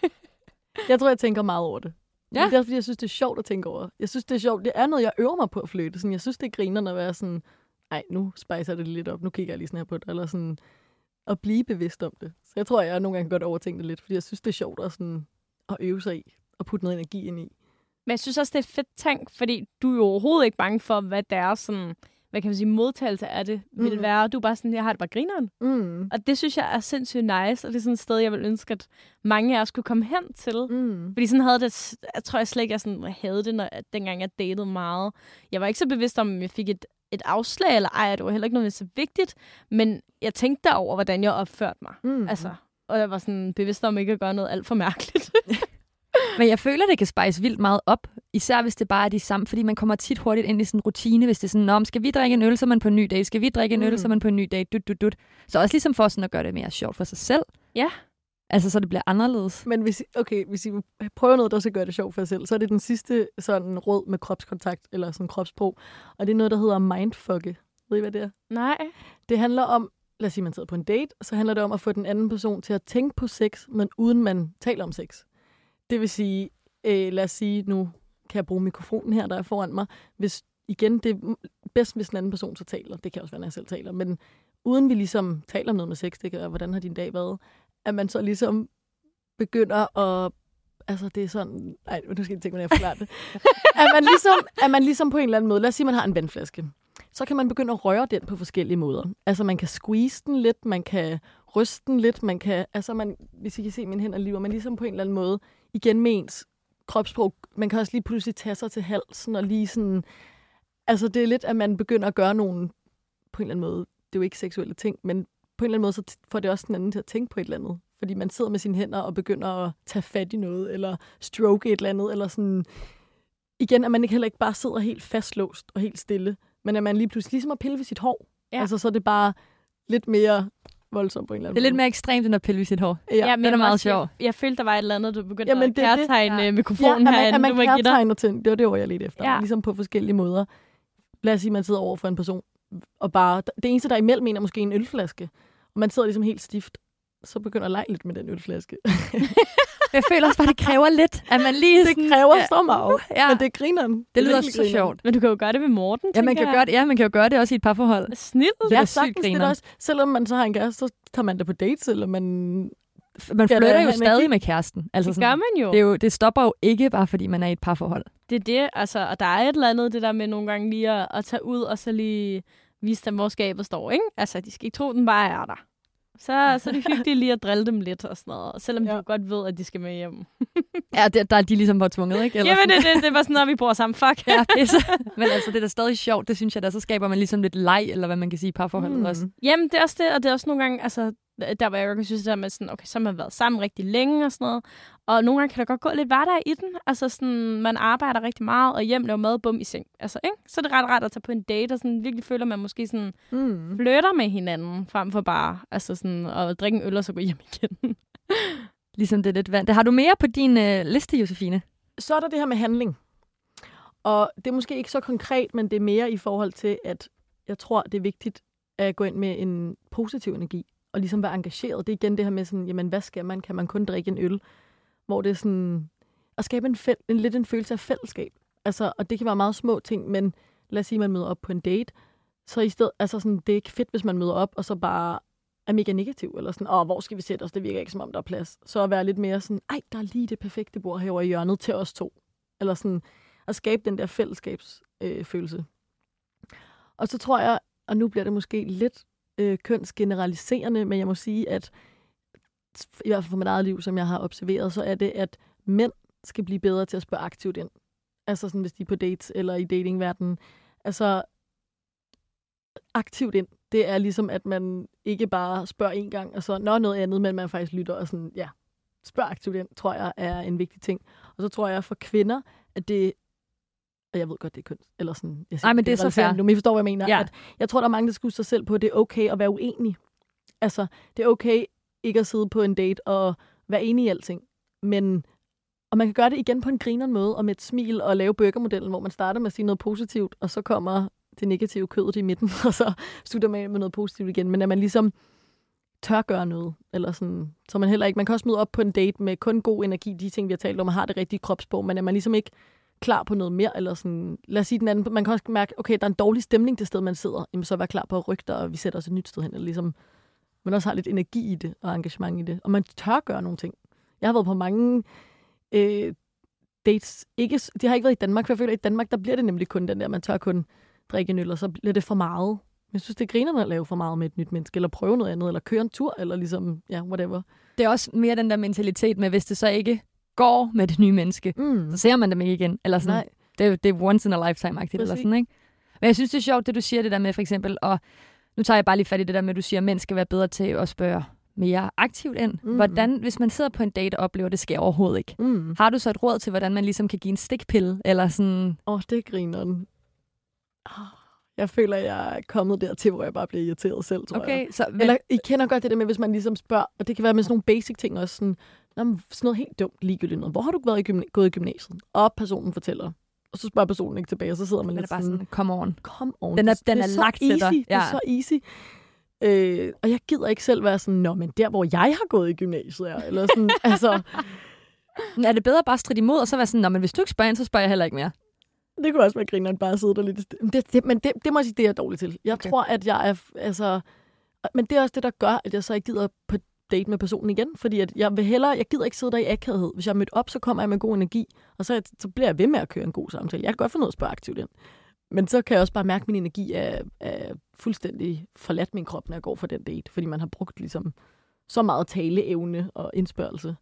jeg tror, jeg tænker meget over det. Ja. Det er fordi, jeg synes, det er sjovt at tænke over. Jeg synes, det er sjovt. Det er noget, jeg øver mig på at flytte. Sådan, jeg synes, det er griner at være sådan, nej, nu spicer det lidt op, nu kigger jeg lige sådan her på det, eller sådan, at blive bevidst om det. Så jeg tror, jeg nogle gange godt overtænkt det lidt, fordi jeg synes, det er sjovt at, sådan, at øve sig i og putte noget energi ind i. Men jeg synes også, det er et fedt tank, fordi du er jo overhovedet ikke bange for, hvad der er sådan, hvad kan man sige, modtagelse af det vil mm. være. Du er bare sådan, jeg har det bare grineren. Mm. Og det synes jeg er sindssygt nice, og det er sådan et sted, jeg vil ønske, at mange af os kunne komme hen til. Mm. Fordi sådan havde det, jeg tror jeg slet ikke, jeg sådan havde det, når, dengang jeg datede meget. Jeg var ikke så bevidst om, at jeg fik et et afslag, eller ej, det var heller ikke noget så vigtigt, men jeg tænkte over, hvordan jeg opførte mig. Mm. Altså, og jeg var sådan bevidst om ikke at gøre noget alt for mærkeligt. Men jeg føler, det kan spice vildt meget op, især hvis det bare er de samme, fordi man kommer tit hurtigt ind i sådan en rutine, hvis det er sådan, Nå, skal vi drikke en øl, så er man på en ny dag, skal vi drikke en øl, mm. så er man på en ny dag, dut, dut, dut. Så også ligesom for sådan at gøre det mere sjovt for sig selv. Ja. Altså, så det bliver anderledes. Men hvis, okay, hvis I prøver noget, der skal gøre det sjovt for jer selv, så er det den sidste sådan råd med kropskontakt, eller sådan kropsprog. Og det er noget, der hedder mindfucke. Ved I, hvad det er? Nej. Det handler om, lad os sige, man sidder på en date, så handler det om at få den anden person til at tænke på sex, men uden man taler om sex. Det vil sige, øh, lad os sige, nu kan jeg bruge mikrofonen her, der er foran mig. Hvis, igen, det er bedst, hvis den anden person så taler. Det kan også være, når jeg selv taler. Men uden vi ligesom taler om noget med sex, det kan være, hvordan har din dag været, at man så ligesom begynder at altså det er sådan, nej, nu skal jeg tænke, hvordan jeg forklarer det. at, man ligesom, at man ligesom på en eller anden måde, lad os sige, at man har en vandflaske, så kan man begynde at røre den på forskellige måder. Altså man kan squeeze den lidt, man kan ryste den lidt, man kan, altså man, hvis I kan se mine hænder lige, man ligesom på en eller anden måde, igen med ens kropssprog, man kan også lige pludselig tage sig til halsen og lige sådan, altså det er lidt, at man begynder at gøre nogle, på en eller anden måde, det er jo ikke seksuelle ting, men på en eller anden måde, så får det også den anden til at tænke på et eller andet. Fordi man sidder med sine hænder og begynder at tage fat i noget, eller stroke et eller andet, eller sådan... Igen, at man ikke heller ikke bare sidder helt fastlåst og helt stille, men at man lige pludselig ligesom at pille ved sit hår. Ja. Altså, så er det bare lidt mere voldsomt på en eller anden Det er måde. lidt mere ekstremt, end at pille ved sit hår. Ja, ja men det er meget sjovt. Jeg, jeg følte, der var et eller andet, du begyndte Jamen, at kærtegne ja. mikrofonen ja, herinde. Ja, man, man kærtegner ting. Det var det, hvor jeg lidt efter. Ja. Ligesom på forskellige måder. Lad os sige, at man sidder over for en person, og bare... Det eneste, der er imellem en, er måske en ølflaske. Og man sidder ligesom helt stift så begynder at lege lidt med den ølflaske. jeg føler også bare, det kræver lidt, at man lige Det sådan, kræver ja. så meget, ja. men det griner Det, det lyder så griner. sjovt. Men du kan jo gøre det med Morten, ja, man kan gøre det, ja, man kan jo gøre det også i et parforhold. Snit. Ja, sagtens det også. Selvom man så har en kæreste, så tager man det på dates, eller man... Man flytter jo stadig med kæresten. Altså det sådan, gør man jo. Det, er jo. det stopper jo ikke bare, fordi man er i et parforhold. Det er det, altså, og der er et eller andet, det der med nogle gange lige at, at tage ud, og så lige vise dem, hvor skabet står, ikke? Altså, de skal ikke tro, den bare er der så, så er det hyggeligt lige at drille dem lidt og sådan noget. Selvom ja. de jo godt ved, at de skal med hjem. ja, det, der er de ligesom bare tvunget, ikke? Eller Jamen, det, det, det var sådan noget, vi bor sammen. Fuck. ja, det så, men altså, det er da stadig sjovt. Det synes jeg da, så skaber man ligesom lidt leg, eller hvad man kan sige, parforholdet mm. også. Jamen, det er også det, og det er også nogle gange, altså, der var jeg jo synes, der med sådan, okay, så har man været sammen rigtig længe og sådan noget. Og nogle gange kan der godt gå lidt hverdag i den. Altså sådan, man arbejder rigtig meget, og hjem laver mad, bum i seng. Altså, ikke? Så er det ret ret at tage på en date, og sådan virkelig føler, man måske sådan mm. flytter med hinanden, frem for bare altså sådan, at drikke en øl, og så gå hjem igen. ligesom det er lidt vand. Har du mere på din øh, liste, Josefine? Så er der det her med handling. Og det er måske ikke så konkret, men det er mere i forhold til, at jeg tror, det er vigtigt at gå ind med en positiv energi og ligesom være engageret. Det er igen det her med sådan, jamen hvad skal man? Kan man kun drikke en øl? Hvor det er sådan, at skabe en, fæl- en lidt en følelse af fællesskab. Altså, og det kan være meget små ting, men lad os sige, at man møder op på en date, så i stedet, altså sådan, det er ikke fedt, hvis man møder op, og så bare er mega negativ, eller sådan, åh, hvor skal vi sætte os? Det virker ikke, som om der er plads. Så at være lidt mere sådan, ej, der er lige det perfekte bord herovre i hjørnet til os to. Eller sådan, at skabe den der fællesskabsfølelse. Øh, og så tror jeg, og nu bliver det måske lidt øh, kønsgeneraliserende, men jeg må sige, at i hvert fald for mit eget liv, som jeg har observeret, så er det, at mænd skal blive bedre til at spørge aktivt ind. Altså sådan, hvis de er på dates eller i datingverdenen. Altså, aktivt ind, det er ligesom, at man ikke bare spørger en gang, og så når noget andet, men man faktisk lytter og sådan, ja, spørg aktivt ind, tror jeg er en vigtig ting. Og så tror jeg for kvinder, at det og jeg ved godt, det er køn. Eller sådan, jeg siger, Nej, men det, det er så fair. Du forstår, hvad jeg mener. Ja. At jeg tror, der er mange, der skulle sig selv på, at det er okay at være uenig. Altså, det er okay ikke at sidde på en date og være enig i alting. Men og man kan gøre det igen på en grineren måde, og med et smil og lave burgermodellen, hvor man starter med at sige noget positivt, og så kommer det negative kødet i midten, og så slutter man med noget positivt igen. Men at man ligesom tør gøre noget, eller sådan, så man heller ikke, man kan også møde op på en date med kun god energi, de ting, vi har talt om, man har det rigtige kropsprog, men at man ligesom ikke klar på noget mere, eller sådan, lad os sige den anden, man kan også mærke, okay, der er en dårlig stemning det sted, man sidder, jamen så vær klar på at rykke dig, og vi sætter os et nyt sted hen, eller ligesom, man også har lidt energi i det, og engagement i det, og man tør gøre nogle ting. Jeg har været på mange øh, dates, ikke, det har ikke været i Danmark, for jeg føler, at i Danmark, der bliver det nemlig kun den der, man tør kun drikke en øl, og så bliver det for meget. Jeg synes, det griner at lave for meget med et nyt menneske, eller prøve noget andet, eller køre en tur, eller ligesom, ja, whatever. Det er også mere den der mentalitet med, hvis det så ikke går med det nye menneske, mm. så ser man dem ikke igen. Eller sådan, Nej. Det, det er once in a lifetime-agtigt. Eller sådan, ikke? Men jeg synes, det er sjovt, det du siger, det der med for eksempel, og nu tager jeg bare lige fat i det der med, at du siger, at mænd skal være bedre til at spørge mere aktivt ind. Mm. Hvordan, hvis man sidder på en date og oplever, det sker overhovedet ikke, mm. har du så et råd til, hvordan man ligesom kan give en stikpille? Eller sådan... Åh, oh, det griner den. Jeg føler, jeg er kommet dertil, hvor jeg bare bliver irriteret selv, tror okay, jeg. Så, men... Eller I kender godt det der med, hvis man ligesom spørger, og det kan være med sådan nogle basic ting også, sådan, Nå, sådan noget helt dumt ligegyldigt noget. Hvor har du været i gymna- gået i gymnasiet? Og personen fortæller. Og så spørger personen ikke tilbage, og så sidder man lidt bare sådan, come on. Come on. Den er, den er, er lagt easy. til dig. Ja. Det er så easy. Øh, og jeg gider ikke selv være sådan, nå, men der, hvor jeg har gået i gymnasiet, er, eller sådan, altså... Er det bedre bare at stride imod, og så være sådan, nå, men hvis du ikke spørger ind, så spørger jeg heller ikke mere? Det kunne også være grineren bare at sidde der lidt. Det, det, men det, det må jeg sige, det er jeg dårligt til. Jeg okay. tror, at jeg er, altså... Men det er også det, der gør, at jeg så ikke gider på date med personen igen, fordi at jeg vil hellere, jeg gider ikke sidde der i akavighed. Hvis jeg er mødt op, så kommer jeg med god energi, og så, så bliver jeg ved med at køre en god samtale. Jeg kan godt få noget at spørge aktivt ind. Men så kan jeg også bare mærke, at min energi er, er fuldstændig forladt min krop, når jeg går for den date, fordi man har brugt ligesom så meget taleevne og indspørgelse.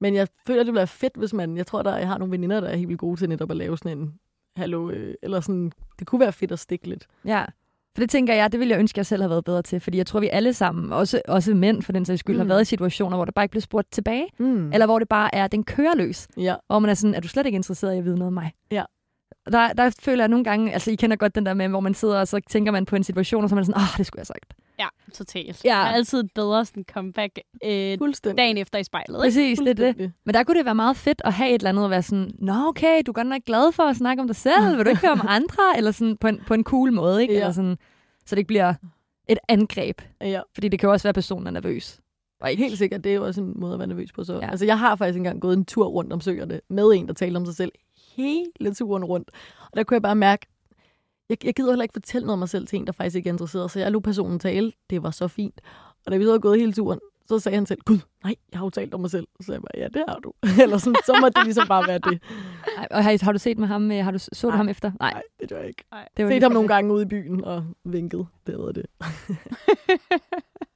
Men jeg føler, det ville være fedt, hvis man... Jeg tror, der jeg har nogle veninder, der er helt vildt gode til netop at lave sådan en hallo, øh, eller sådan... Det kunne være fedt at stikke lidt. Ja, for det tænker jeg, det ville jeg ønske, jeg selv havde været bedre til. Fordi jeg tror, vi alle sammen, også, også mænd for den sags skyld, mm. har været i situationer, hvor der bare ikke bliver spurgt tilbage. Mm. Eller hvor det bare er, den kører løs. Ja. Hvor man er sådan, er du slet ikke interesseret i at vide noget om mig? Ja. Der, der føler jeg nogle gange, altså I kender godt den der med, hvor man sidder, og så tænker man på en situation, og så er man sådan, åh, det skulle jeg have sagt. Ja, totalt. Ja. Der er altid et bedre sådan, comeback øh, dagen efter i spejlet. Ikke? Præcis, det er det. Men der kunne det være meget fedt at have et eller andet at være sådan, nå okay, du er godt nok glad for at snakke om dig selv, vil du ikke høre om andre? Eller sådan på en, på en cool måde, ikke? Ja. Eller sådan, så det ikke bliver et angreb. Ja. Fordi det kan jo også være, at personen er nervøs. Og ikke helt sikkert, det er jo også en måde at være nervøs på. Så. Ja. Altså, jeg har faktisk engang gået en tur rundt om søerne med en, der talte om sig selv hele turen rundt. Og der kunne jeg bare mærke, jeg, jeg gider heller ikke fortælle noget om mig selv til en, der faktisk ikke er interesseret. Så jeg lå personen tale. Det var så fint. Og da vi så var gået hele turen, så sagde han selv, gud, nej, jeg har jo talt om mig selv. Så sagde jeg bare, ja, det har du. Eller sådan, så må det ligesom bare være det. Ej, Og har, har du set med ham? øh, Har du så du Nej. ham efter? Nej. Nej, det gør jeg ikke. Nej. Det var Set ham nogle gange ude i byen og vinket. Det var det.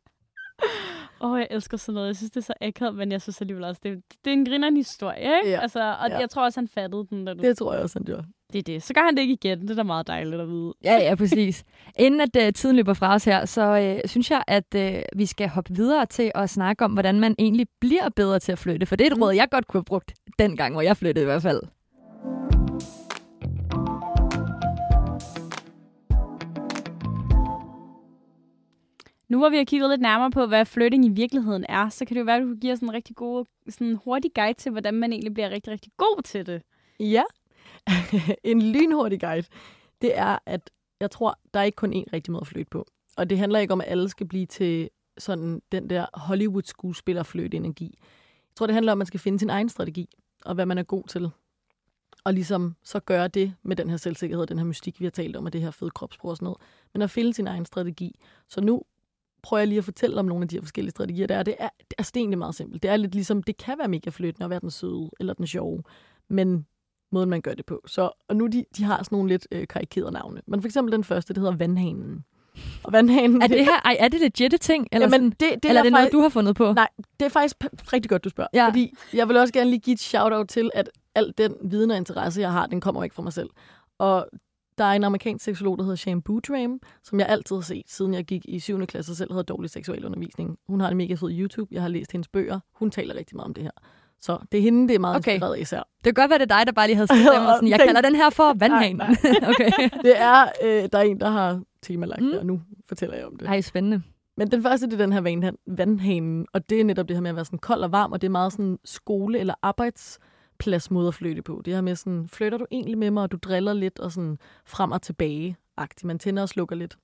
Åh, oh, jeg elsker sådan noget. Jeg synes, det er så akavet, men jeg synes alligevel også, det, det er en grinderende historie, ikke? Ja. Altså, og Ja. jeg tror også, han fattede den, da du... Det tror jeg også, han gør. Det er det. Så gør han det ikke igen. Det er da meget dejligt at vide. Ja, ja, præcis. Inden at uh, tiden løber fra os her, så uh, synes jeg, at uh, vi skal hoppe videre til at snakke om, hvordan man egentlig bliver bedre til at flytte. For det er et Mm. råd, jeg godt kunne have brugt den gang, hvor jeg flyttede i hvert fald. Nu hvor vi har kigget lidt nærmere på, hvad flytting i virkeligheden er, så kan det jo være, at du kan give os en rigtig god, sådan en hurtig guide til, hvordan man egentlig bliver rigtig, rigtig god til det. Ja, en lynhurtig guide, det er, at jeg tror, der er ikke kun én rigtig måde at flytte på. Og det handler ikke om, at alle skal blive til sådan den der Hollywood-skuespiller energi. Jeg tror, det handler om, at man skal finde sin egen strategi, og hvad man er god til. Og ligesom så gøre det med den her selvsikkerhed, den her mystik, vi har talt om, og det her fede kropsprog og sådan noget. Men at finde sin egen strategi. Så nu prøver jeg lige at fortælle om nogle af de her forskellige strategier, der er. Det er, det er, det er egentlig meget simpelt. Det er lidt ligesom, det kan være mega flyttende at være den søde eller den sjove, men måden, man gør det på. Så, og nu de, de har sådan nogle lidt øh, karikerede navne. Men for eksempel den første, det hedder Vandhanen. Og Vandhanen... Er det her, ej, er det legit ting? Eller, Jamen, det, det eller er det noget, du har fundet på? Nej, det er faktisk rigtig godt, du spørger. Ja. Fordi jeg vil også gerne lige give et shout-out til, at al den viden og interesse, jeg har, den kommer ikke fra mig selv. Og der er en amerikansk seksolog, der hedder Shane Bootram, som jeg altid har set, siden jeg gik i 7. klasse og selv havde dårlig seksuel undervisning. Hun har en mega fed YouTube. Jeg har læst hendes bøger. Hun taler rigtig meget om det her. Så det er hende, det er meget Okay. inspireret især. Det kan godt være, det er dig, der bare lige havde skrevet mig sådan, jeg kalder den her for vandhanen. Nej, okay. Det er, øh, der er en, der har temalagt Mm. mm. det, og nu fortæller jeg om det. Ej, spændende. Men den første, det er den her vandhan- vandhanen, og det er netop det her med at være sådan kold og varm, og det er meget sådan skole- eller arbejdspladsmåde at flytte på. Det her med sådan, flytter du egentlig med mig, og du driller lidt, og sådan frem og tilbage -agtigt. Man tænder og slukker lidt.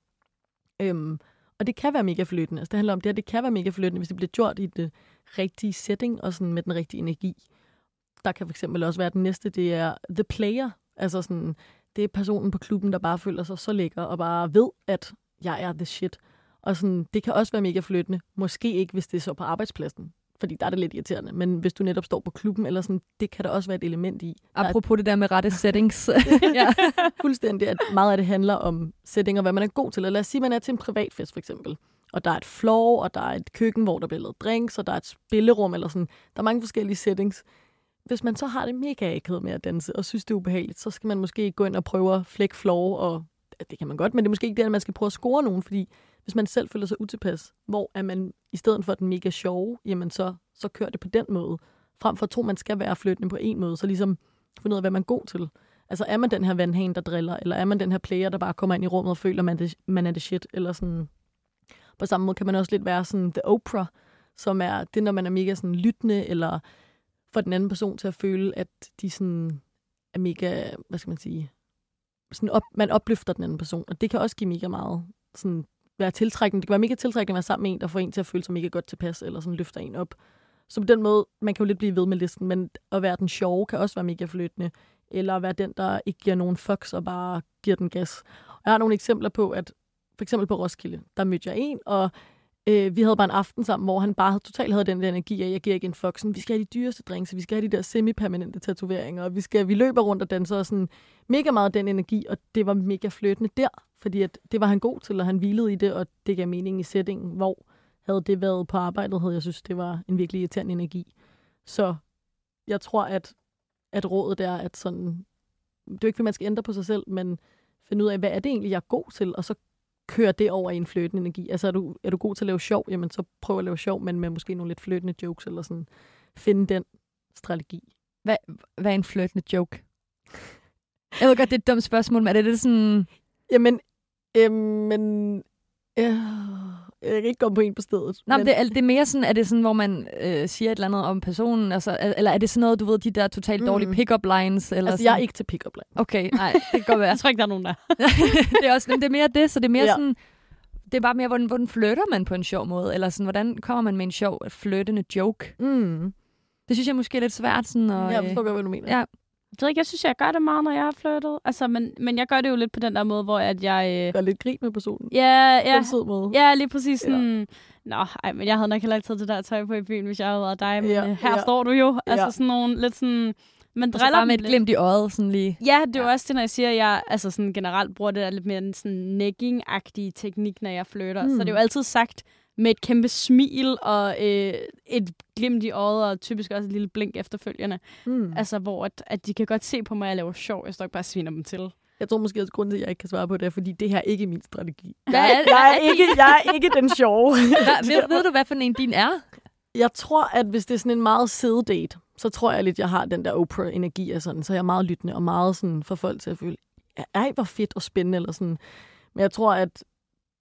Øhm, og det kan være mega flyttende. Altså, det handler om det her, det kan være mega flyttende, hvis det bliver gjort i det rigtige setting, og sådan med den rigtige energi. Der kan fx også være den næste, det er the player. Altså sådan, det er personen på klubben, der bare føler sig så lækker, og bare ved, at jeg er the shit. Og sådan, det kan også være mega flyttende. Måske ikke, hvis det er så på arbejdspladsen. Fordi der er det lidt irriterende. Men hvis du netop står på klubben, eller sådan, det kan der også være et element i. Der er Apropos det der med rette settings. ja. fuldstændig, at meget af det handler om setting og hvad man er god til. Og lad os sige, at man er til en privatfest for eksempel. Og der er et floor, og der er et køkken, hvor der bliver lavet drinks, og der er et spillerum, eller sådan. Der er mange forskellige settings. Hvis man så har det mega akavet med at danse, og synes, det er ubehageligt, så skal man måske gå ind og prøve at flække floor, og det kan man godt, men det er måske ikke det, at man skal prøve at score nogen, fordi hvis man selv føler sig utilpas, hvor er man i stedet for den mega sjove, jamen så, så kører det på den måde. Frem for at tro, man skal være flyttende på en måde, så ligesom finde ud af, hvad man er god til. Altså er man den her vandhane, der driller, eller er man den her player, der bare kommer ind i rummet og føler, man, det, man er det shit, eller sådan. På samme måde kan man også lidt være sådan The Oprah, som er det, når man er mega sådan lyttende, eller får den anden person til at føle, at de sådan er mega, hvad skal man sige, sådan op, man opløfter den anden person, og det kan også give mega meget sådan være tiltrækkende. Det kan være mega tiltrækkende at være sammen med en, der får en til at føle sig mega godt tilpas, eller sådan løfter en op. Så på den måde, man kan jo lidt blive ved med listen, men at være den sjove kan også være mega flyttende, eller at være den, der ikke giver nogen fucks og bare giver den gas. Og jeg har nogle eksempler på, at for eksempel på Roskilde, der mødte jeg en, og Øh, vi havde bare en aften sammen, hvor han bare totalt havde den der energi af, jeg giver ikke en fuck, vi skal have de dyreste drinks, vi skal have de der semi-permanente tatoveringer, og vi, skal, vi løber rundt og danser, og sådan mega meget den energi, og det var mega fløtende der, fordi at det var han god til, og han hvilede i det, og det gav mening i settingen, hvor havde det været på arbejdet, havde jeg synes, det var en virkelig irriterende energi. Så jeg tror, at, at rådet er, at sådan, det er ikke, fordi man skal ændre på sig selv, men finde ud af, hvad er det egentlig, jeg er god til, og så køre det over i en fløtende energi. Altså er du, er du god til at lave sjov, jamen så prøv at lave sjov, men med måske nogle lidt fløtende jokes, eller sådan finde den strategi. Hvad, hvad er en fløtende joke? Jeg ved godt, det er et dumt spørgsmål, men er det, det sådan... Jamen, øh, men... Øh, jeg kan ikke komme på en på stedet. Nej, men det, er, det er mere sådan, er det sådan, hvor man øh, siger et eller andet om personen, altså, eller er det sådan noget, du ved, de der totalt dårlige mm. pick-up lines? Eller altså, sådan? jeg er ikke til pick-up lines. Okay, nej, det kan godt være. jeg tror ikke, der er nogen der. det er også, men det er mere det, så det er mere ja. sådan, det er bare mere, hvordan, hvordan flytter man på en sjov måde, eller sådan, hvordan kommer man med en sjov, flyttende joke? Mm. Det synes jeg måske er lidt svært. Sådan, og, jeg forstår godt, hvad du mener. Ja, det ikke, jeg synes, jeg gør det meget, når jeg har flyttet. Altså, men, men jeg gør det jo lidt på den der måde, hvor at jeg... Øh... Gør lidt grin med personen. Ja, ja. På måde. Ja, lige præcis sådan... Ja. Nå, ej, men jeg havde nok heller ikke taget det der tøj på i byen, hvis jeg havde været dig. Men ja, øh, her ja. står du jo. Altså ja. sådan nogle lidt sådan... Man driller bare med et glimt i øjet, sådan lige. Ja, det er ja. også det, når jeg siger, at jeg altså sådan generelt bruger det der lidt mere en sådan negging-agtige teknik, når jeg flytter. Mm. Så det er jo altid sagt med et kæmpe smil og øh, et glimt i øjet, og typisk også et lille blink efterfølgende. Mm. Altså, hvor at, at de kan godt se på mig, at jeg laver sjov. Jeg står ikke bare og sviner dem til. Jeg tror måske, at grunden til, at jeg ikke kan svare på det, er, fordi det her ikke er min strategi. Jeg er, jeg er, ikke, jeg er ikke den sjove. ved, ved du, hvad for en din er? Jeg tror, at hvis det er sådan en meget sæde-date, så tror jeg lidt, jeg har den der Oprah-energi af sådan, så jeg er meget lyttende og meget sådan for folk til at føle, ej, hvor fedt og spændende, eller sådan. Men jeg tror, at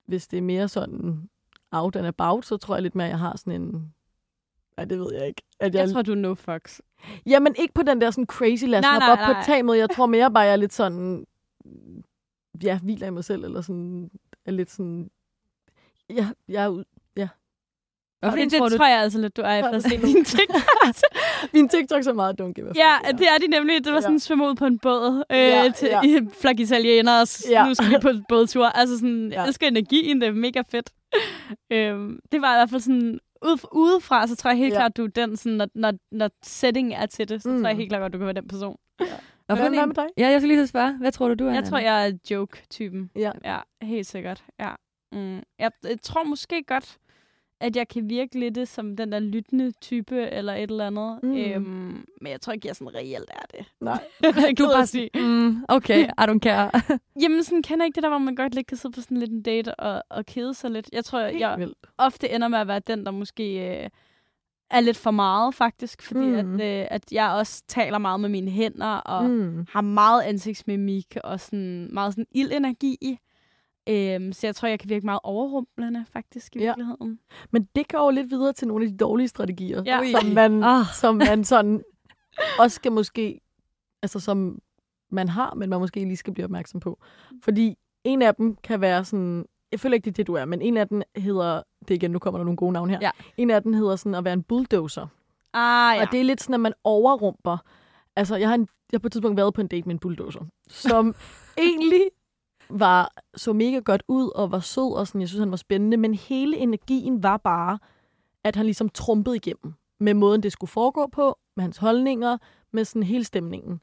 hvis det er mere sådan out and about, så tror jeg lidt mere, at jeg har sådan en... Nej, det ved jeg ikke. At jeg... jeg tror, du er no fucks. Jamen, ikke på den der sådan crazy lad os op på tag måde. Jeg tror mere bare, jeg er lidt sådan... Ja, hviler i mig selv, eller sådan... Er lidt sådan... Ja, jeg er ud... Ja. Hvorfor det, det tror, du... tror jeg altså lidt, du er efter at se din TikTok. min TikTok så meget don't give Ja, ja, det er de nemlig. Det var sådan ja. svømme ud på en båd øh, ja, til ja. i flok italienere. Ja. Nu skal vi på bådtur. Altså sådan, ja. jeg elsker energien. Det er mega fedt. øhm, det var i hvert fald sådan, ud, udefra, så tror jeg helt ja. klart, du er den, sådan, når, når, når setting er til det, så mm. tror jeg mm. helt klart, at du kan være den person. Ja. Og hvad, hvad med dig? Ja, jeg skal lige spørge. Hvad tror du, du er? Jeg tror, jeg er joke-typen. Ja. ja. helt sikkert. Ja. Mm. Jeg, jeg tror måske godt, at jeg kan virke lidt som den der lyttende type, eller et eller andet. Mm. Øhm, men jeg tror ikke, jeg sådan reelt er det. Nej. du er bare sige, mm, okay, I don't care. Jamen, sådan kender ikke det der, hvor man godt lidt kan sidde på sådan lidt en date og, og kede sig lidt. Jeg tror, Helt jeg vildt. ofte ender med at være den, der måske øh, er lidt for meget, faktisk. Fordi mm. at, øh, at jeg også taler meget med mine hænder, og mm. har meget ansigtsmimik, og sådan meget sådan ildenergi i. Øhm, så jeg tror, jeg kan virke meget overrumplende, faktisk, i ja. virkeligheden. Men det går jo lidt videre til nogle af de dårlige strategier, ja. som, man, oh. som man sådan også skal måske, altså som man har, men man måske lige skal blive opmærksom på. Fordi en af dem kan være sådan, jeg føler ikke, det er det, du er, men en af dem hedder, det igen, nu kommer der nogle gode navne her, ja. en af dem hedder sådan at være en bulldozer. Ah, ja. Og det er lidt sådan, at man overrumper. Altså, jeg har, en, jeg har på et tidspunkt været på en date med en bulldozer, som egentlig var, så mega godt ud og var sød, og sådan, jeg synes, han var spændende, men hele energien var bare, at han ligesom trumpede igennem med måden, det skulle foregå på, med hans holdninger, med sådan hele stemningen.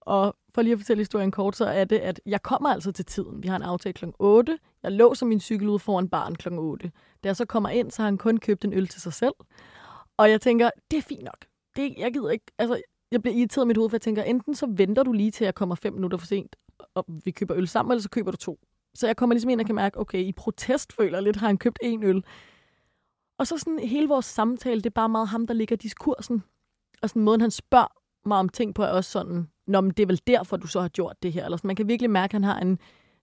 Og for lige at fortælle historien kort, så er det, at jeg kommer altså til tiden. Vi har en aftale kl. 8. Jeg låser min cykel ud foran barn kl. 8. Da jeg så kommer ind, så har han kun købt en øl til sig selv. Og jeg tænker, det er fint nok. Det, jeg gider ikke, altså, jeg bliver irriteret i mit hoved, for jeg tænker, enten så venter du lige til, jeg kommer fem minutter for sent, og vi køber øl sammen, eller så køber du to. Så jeg kommer ligesom ind og kan mærke, okay, i protest føler lidt, har han købt en øl. Og så sådan hele vores samtale, det er bare meget ham, der ligger diskursen. Og sådan måden, han spørger mig om ting på, er også sådan, Nå, men det er vel derfor, du så har gjort det her. Eller sådan, man kan virkelig mærke, at han har en,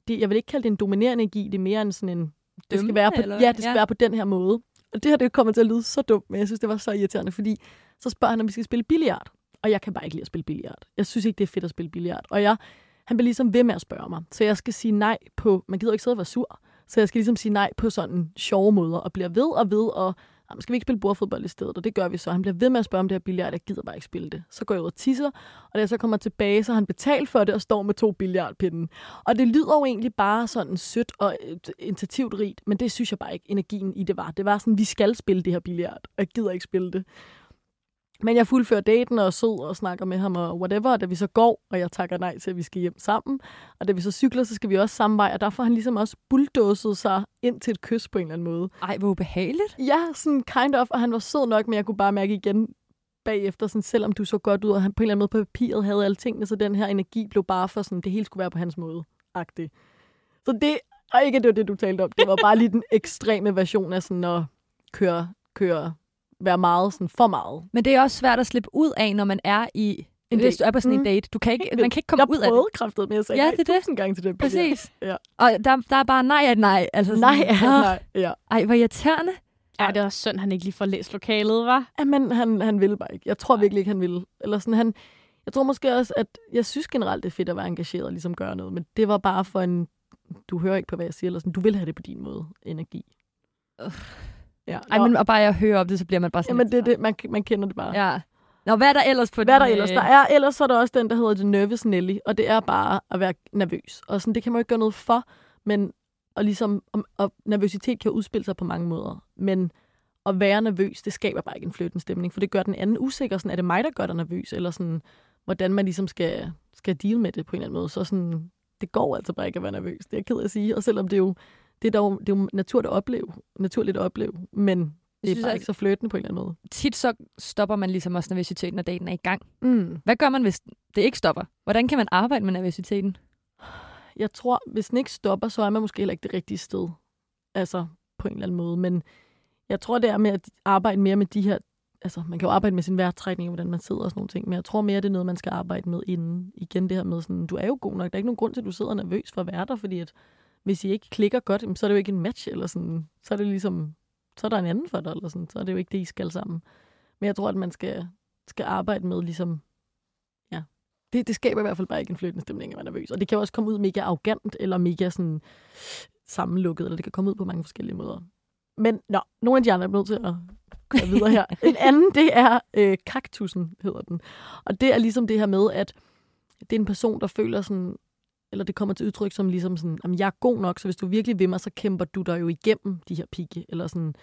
det, jeg vil ikke kalde det en dominerende energi, det er mere en sådan en, det skal være på, eller? ja, det skal ja. være på den her måde. Og det her, det kommer til at lyde så dumt, men jeg synes, det var så irriterende, fordi så spørger han, om vi skal spille billiard. Og jeg kan bare ikke lide at spille billiard. Jeg synes ikke, det er fedt at spille billiard. Og jeg han bliver ligesom ved med at spørge mig. Så jeg skal sige nej på, man gider ikke sidde og være sur, så jeg skal ligesom sige nej på sådan sjove måder, og bliver ved og ved, og jamen, skal vi ikke spille bordfodbold i stedet? Og det gør vi så. Han bliver ved med at spørge om det her billard, jeg gider bare ikke spille det. Så går jeg ud og tisser, og da jeg så kommer tilbage, så har han betalt for det og står med to billiardpinde. Og det lyder jo egentlig bare sådan sødt og øh, initiativt rigt, men det synes jeg bare ikke, energien i det var. Det var sådan, vi skal spille det her billard, og jeg gider ikke spille det. Men jeg fuldfører daten og er sød og snakker med ham og whatever, og da vi så går, og jeg takker nej til, at vi skal hjem sammen, og da vi så cykler, så skal vi også samme vej, og der får han ligesom også bulldozet sig ind til et kys på en eller anden måde. Ej, hvor ubehageligt. Ja, sådan kind of, og han var sød nok, men jeg kunne bare mærke igen bagefter, sådan, selvom du så godt ud, og han på en eller anden måde på papiret havde alle tingene, så den her energi blev bare for sådan, det hele skulle være på hans måde. -agtigt. Så det, og ikke det var det, du talte om, det var bare lige den ekstreme version af sådan at køre, køre være meget sådan for meget. Men det er også svært at slippe ud af, når man er i en hvis du er på sådan en mm. date. Du kan ikke, man kan ikke komme jeg ud af det. Jeg prøvede kraftet med at sige ja, det er det. gange til det. Præcis. Ja. Og der, der er bare nej at nej. Altså nej er nej, ja. Ej, hvor irriterende. Ja, det er også synd, han ikke lige får læst lokalet, var. Ja, men han, han ville bare ikke. Jeg tror virkelig ikke, han ville. Eller sådan, han, jeg tror måske også, at jeg synes generelt, det er fedt at være engageret og ligesom gøre noget, men det var bare for en, du hører ikke på, hvad jeg siger, eller sådan, du vil have det på din måde, energi. Uh. Ja. Ej, men og bare jeg hører om det, så bliver man bare sådan Jamen, det er det. Man, man kender det bare. Ja. Nå, hvad er der ellers på Hvad er der ellers? Der er, ellers så er der også den, der hedder The Nervous Nelly, og det er bare at være nervøs. Og sådan, det kan man jo ikke gøre noget for, men og ligesom, og, og nervøsitet kan udspille sig på mange måder. Men at være nervøs, det skaber bare ikke en flyttende stemning, for det gør den anden usikker. Sådan, er det mig, der gør dig nervøs? Eller sådan, hvordan man ligesom skal, skal deal med det på en eller anden måde. Så sådan, det går altså bare ikke at være nervøs. Det er jeg ked af at sige. Og selvom det jo det er dog det er jo naturligt at opleve, naturligt at opleve, men det er synes, bare ikke så fløtende på en eller anden måde. Tit så stopper man ligesom også nervøsiteten, når daten er i gang. Mm. Hvad gør man, hvis det ikke stopper? Hvordan kan man arbejde med nervøsiteten? Jeg tror, hvis den ikke stopper, så er man måske heller ikke det rigtige sted. Altså, på en eller anden måde. Men jeg tror, det er med at arbejde mere med de her... Altså, man kan jo arbejde med sin vejrtrækning, hvordan man sidder og sådan nogle ting. Men jeg tror mere, det er noget, man skal arbejde med inden. Igen det her med sådan, du er jo god nok. Der er ikke nogen grund til, at du sidder nervøs for at være der, fordi at hvis I ikke klikker godt, så er det jo ikke en match, eller sådan. Så er det ligesom, så er der en anden for dig, eller sådan. Så er det jo ikke det, I skal sammen. Men jeg tror, at man skal, skal arbejde med ligesom, ja, det, det skaber i hvert fald bare ikke en flyttende stemning, at man er nervøs. Og det kan også komme ud mega arrogant, eller mega sådan sammenlukket, eller det kan komme ud på mange forskellige måder. Men nå, nogle af de andre er nødt til at gå videre her. En anden, det er øh, kaktusen, hedder den. Og det er ligesom det her med, at det er en person, der føler sådan, eller det kommer til udtryk som ligesom sådan, jamen, jeg er god nok, så hvis du virkelig vil mig, så kæmper du dig jo igennem de her pigge, eller sådan,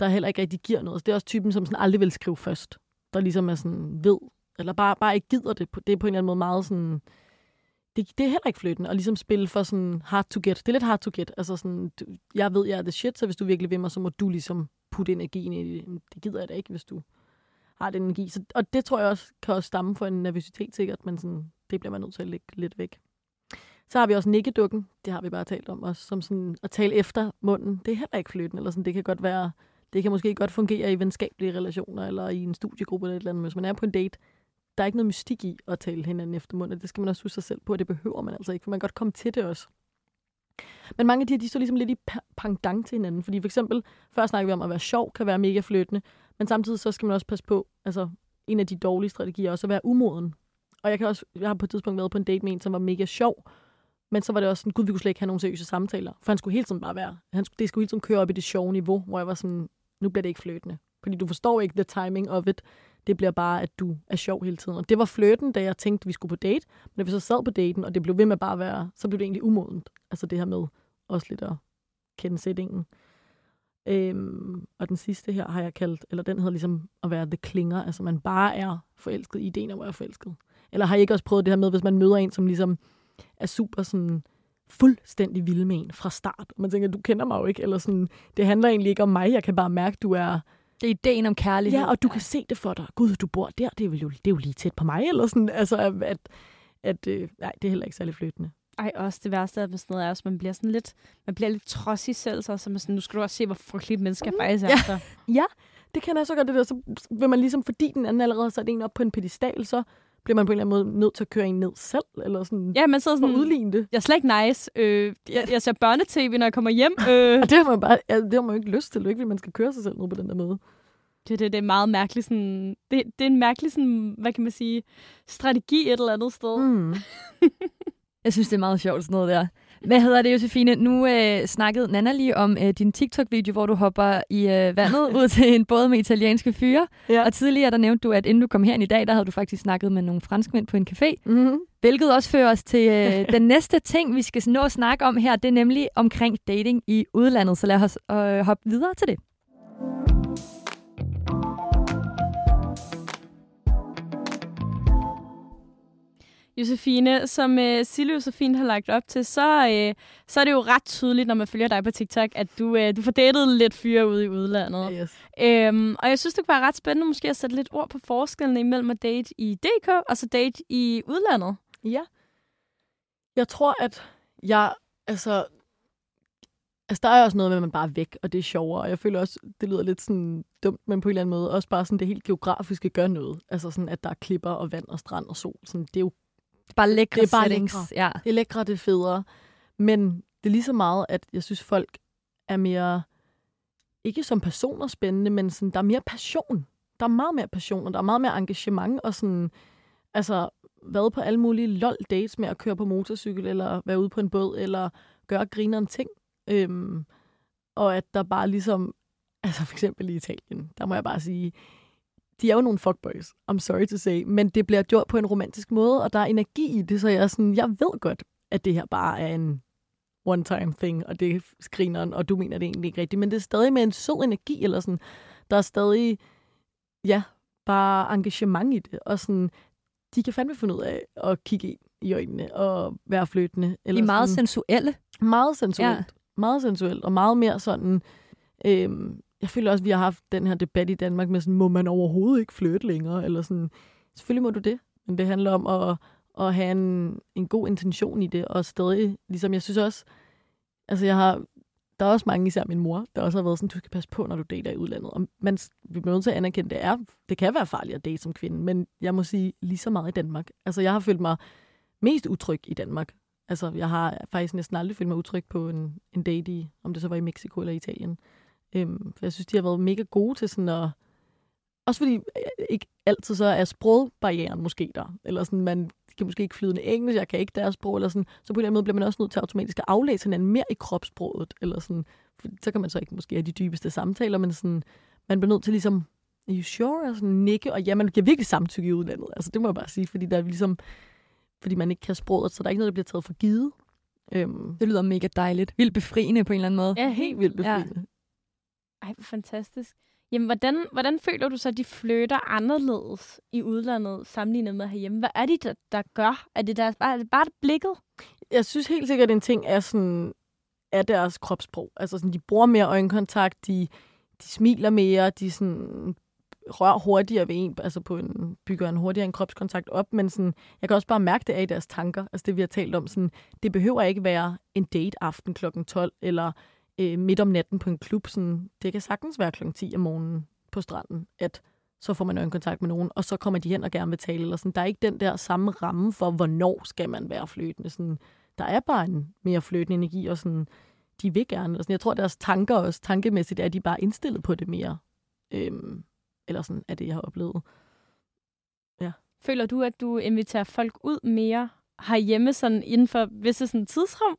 der heller ikke rigtig giver noget. Så det er også typen, som sådan aldrig vil skrive først, der ligesom er sådan ved, eller bare, bare ikke gider det. Det er på en eller anden måde meget sådan, det, det er heller ikke flyttende at ligesom spille for sådan hard to get. Det er lidt hard to get. Altså sådan, du, jeg ved, jeg er det shit, så hvis du virkelig vil mig, så må du ligesom putte energien i det. Det gider jeg da ikke, hvis du har den energi. Så, og det tror jeg også kan også stamme for en nervøsitet sikkert, men sådan, det bliver man nødt til at lægge lidt væk. Så har vi også nikkedukken. Det har vi bare talt om også. Som sådan at tale efter munden. Det er heller ikke flyttende. Eller sådan. Det kan godt være... Det kan måske godt fungere i venskabelige relationer, eller i en studiegruppe eller et eller andet. men Hvis man er på en date, der er ikke noget mystik i at tale hinanden efter munden. Det skal man også huske sig selv på, og det behøver man altså ikke, for man kan godt komme til det også. Men mange af de her, de står ligesom lidt i pangdang til hinanden. Fordi for eksempel, før snakkede vi om at være sjov, kan være mega flyttende. Men samtidig så skal man også passe på, altså en af de dårlige strategier er også at være umoden. Og jeg, kan også, jeg har på et tidspunkt været på en date med en, som var mega sjov, men så var det også sådan, gud, vi kunne slet ikke have nogen seriøse samtaler. For han skulle hele tiden bare være, han skulle, det skulle hele tiden køre op i det sjove niveau, hvor jeg var sådan, nu bliver det ikke fløtende. Fordi du forstår ikke the timing of it. Det bliver bare, at du er sjov hele tiden. Og det var fløten, da jeg tænkte, at vi skulle på date. Men da vi så sad på daten, og det blev ved med bare at være, så blev det egentlig umodent. Altså det her med også lidt at kende sætningen. Øhm, og den sidste her har jeg kaldt, eller den hedder ligesom at være the klinger. Altså man bare er forelsket i ideen om at være forelsket. Eller har I ikke også prøvet det her med, hvis man møder en, som ligesom er super sådan fuldstændig vild med en fra start. Og man tænker, du kender mig jo ikke, eller sådan, det handler egentlig ikke om mig, jeg kan bare mærke, du er... Det er ideen om kærlighed. Ja, og du kan se det for dig. Gud, du bor der, det er jo, det er jo lige tæt på mig, eller sådan. Altså, at, at, øh, nej, det er heller ikke særlig flyttende. Ej, også det værste af sådan noget er også, man bliver sådan lidt, man bliver lidt trodsig selv, så, så man sådan, nu skal du også se, hvor frygteligt mennesker mm, faktisk er. Ja. ja, det kan jeg så godt, det der. Så vil man ligesom, fordi den anden allerede har sat en op på en pedestal, så bliver man på en eller anden måde nødt til at køre en ned selv, eller sådan, ja, man sidder sådan, udligne det. Jeg er slet ikke nice. Øh, jeg, jeg ser børnetv, når jeg kommer hjem. Øh. og det har man bare, ja, det har man jo ikke lyst til. Det ikke, fordi man skal køre sig selv ned på den der måde. Det, det, det er meget mærkeligt sådan, det, det er en mærkelig sådan, hvad kan man sige, strategi et eller andet sted. Mm. jeg synes, det er meget sjovt sådan noget der. Hvad hedder det, Josefine? Nu øh, snakkede Nana lige om øh, din TikTok-video, hvor du hopper i øh, vandet ud til en båd med italienske fyre. Ja. Og tidligere der nævnte du, at inden du kom herind i dag, der havde du faktisk snakket med nogle franskmænd på en café. Mm-hmm. Hvilket også fører os til øh, den næste ting, vi skal nå at snakke om her. Det er nemlig omkring dating i udlandet. Så lad os øh, hoppe videre til det. Josefine, som øh, Silje så fint har lagt op til, så, øh, så er det jo ret tydeligt, når man følger dig på TikTok, at du, øh, du får datet lidt fyre ude i udlandet. Yes. Øhm, og jeg synes, det kunne være ret spændende måske at sætte lidt ord på forskellen imellem at date i DK og så date i udlandet. Ja. Jeg tror, at jeg, altså, altså der er også noget med, at man bare er væk, og det er sjovere. Og jeg føler også, det lyder lidt sådan dumt, men på en eller anden måde også bare sådan det helt geografiske gør noget. Altså sådan, at der er klipper og vand og strand og sol. Sådan, det er jo bare lækre det er bare settings. Lækre. Ja. Det er lækre, det er federe. Men det er lige så meget, at jeg synes, folk er mere, ikke som personer spændende, men sådan, der er mere passion. Der er meget mere passion, og der er meget mere engagement, og sådan, altså, været på alle mulige lol dates med at køre på motorcykel, eller være ude på en båd, eller gøre grineren ting. Øhm, og at der bare ligesom, altså for eksempel i Italien, der må jeg bare sige, de er jo nogle fuckboys, I'm sorry to say, men det bliver gjort på en romantisk måde, og der er energi i det, så jeg er sådan, jeg ved godt, at det her bare er en one-time thing, og det er skrineren, og du mener det egentlig ikke rigtigt, men det er stadig med en sød energi, eller sådan, der er stadig, ja, bare engagement i det, og sådan, de kan fandme finde ud af at kigge ind i øjnene og være flyttende. Eller de er meget sådan, sensuelle. Meget sensuelt. Ja. Meget sensuelt, og meget mere sådan, øhm, jeg føler også, at vi har haft den her debat i Danmark med sådan, må man overhovedet ikke flytte længere? Eller sådan, selvfølgelig må du det, men det handler om at, at have en, en god intention i det, og stadig, ligesom jeg synes også, altså jeg har, der er også mange, især min mor, der også har været sådan, du skal passe på, når du dater i udlandet. Og man, vi bliver nødt til at anerkende, det er, det kan være farligt at date som kvinde, men jeg må sige, lige så meget i Danmark. Altså jeg har følt mig mest utryg i Danmark. Altså jeg har faktisk næsten aldrig følt mig utryg på en, en date i, om det så var i Mexico eller Italien. Øhm, for jeg synes, de har været mega gode til sådan at... Også fordi øh, ikke altid så er sprogbarrieren måske der. Eller sådan, man kan måske ikke flydende engelsk, jeg kan ikke deres sprog, eller sådan. Så på en eller anden måde bliver man også nødt til automatisk at aflæse hinanden mere i kropssproget. Eller sådan, for så kan man så ikke måske have de dybeste samtaler, men sådan, man bliver nødt til ligesom, are you sure? Og sådan nikke, og ja, man giver virkelig samtykke i udlandet. Altså, det må jeg bare sige, fordi der er ligesom, fordi man ikke kan sproget, så der er ikke noget, der bliver taget for givet. Øhm. Det lyder mega dejligt. Vildt befriende på en eller anden måde. Ja, helt vildt befriende. Ja. Ej, hvor fantastisk. Jamen, hvordan, hvordan føler du så, at de flytter anderledes i udlandet sammenlignet med herhjemme? Hvad er det, der, der gør? Er det der, bare, er det bare blikket? Jeg synes helt sikkert, at en ting er, sådan, er deres kropssprog. Altså, sådan, de bruger mere øjenkontakt, de, de smiler mere, de sådan, rører hurtigere ved en, altså på en, bygger en hurtigere en kropskontakt op, men sådan, jeg kan også bare mærke det af i deres tanker, altså det vi har talt om, sådan, det behøver ikke være en date aften kl. 12, eller øh, midt om natten på en klub. Sådan, det kan sagtens være kl. 10 om morgenen på stranden, at så får man kontakt med nogen, og så kommer de hen og gerne vil tale. Eller sådan. Der er ikke den der samme ramme for, hvornår skal man være flytende. Sådan, der er bare en mere flytende energi, og sådan, de vil gerne. Eller sådan. Jeg tror, deres tanker også, tankemæssigt, er at de bare indstillet på det mere. Øhm, eller sådan, er det, jeg har oplevet. Ja. Føler du, at du inviterer folk ud mere herhjemme sådan inden for visse sådan tidsrum?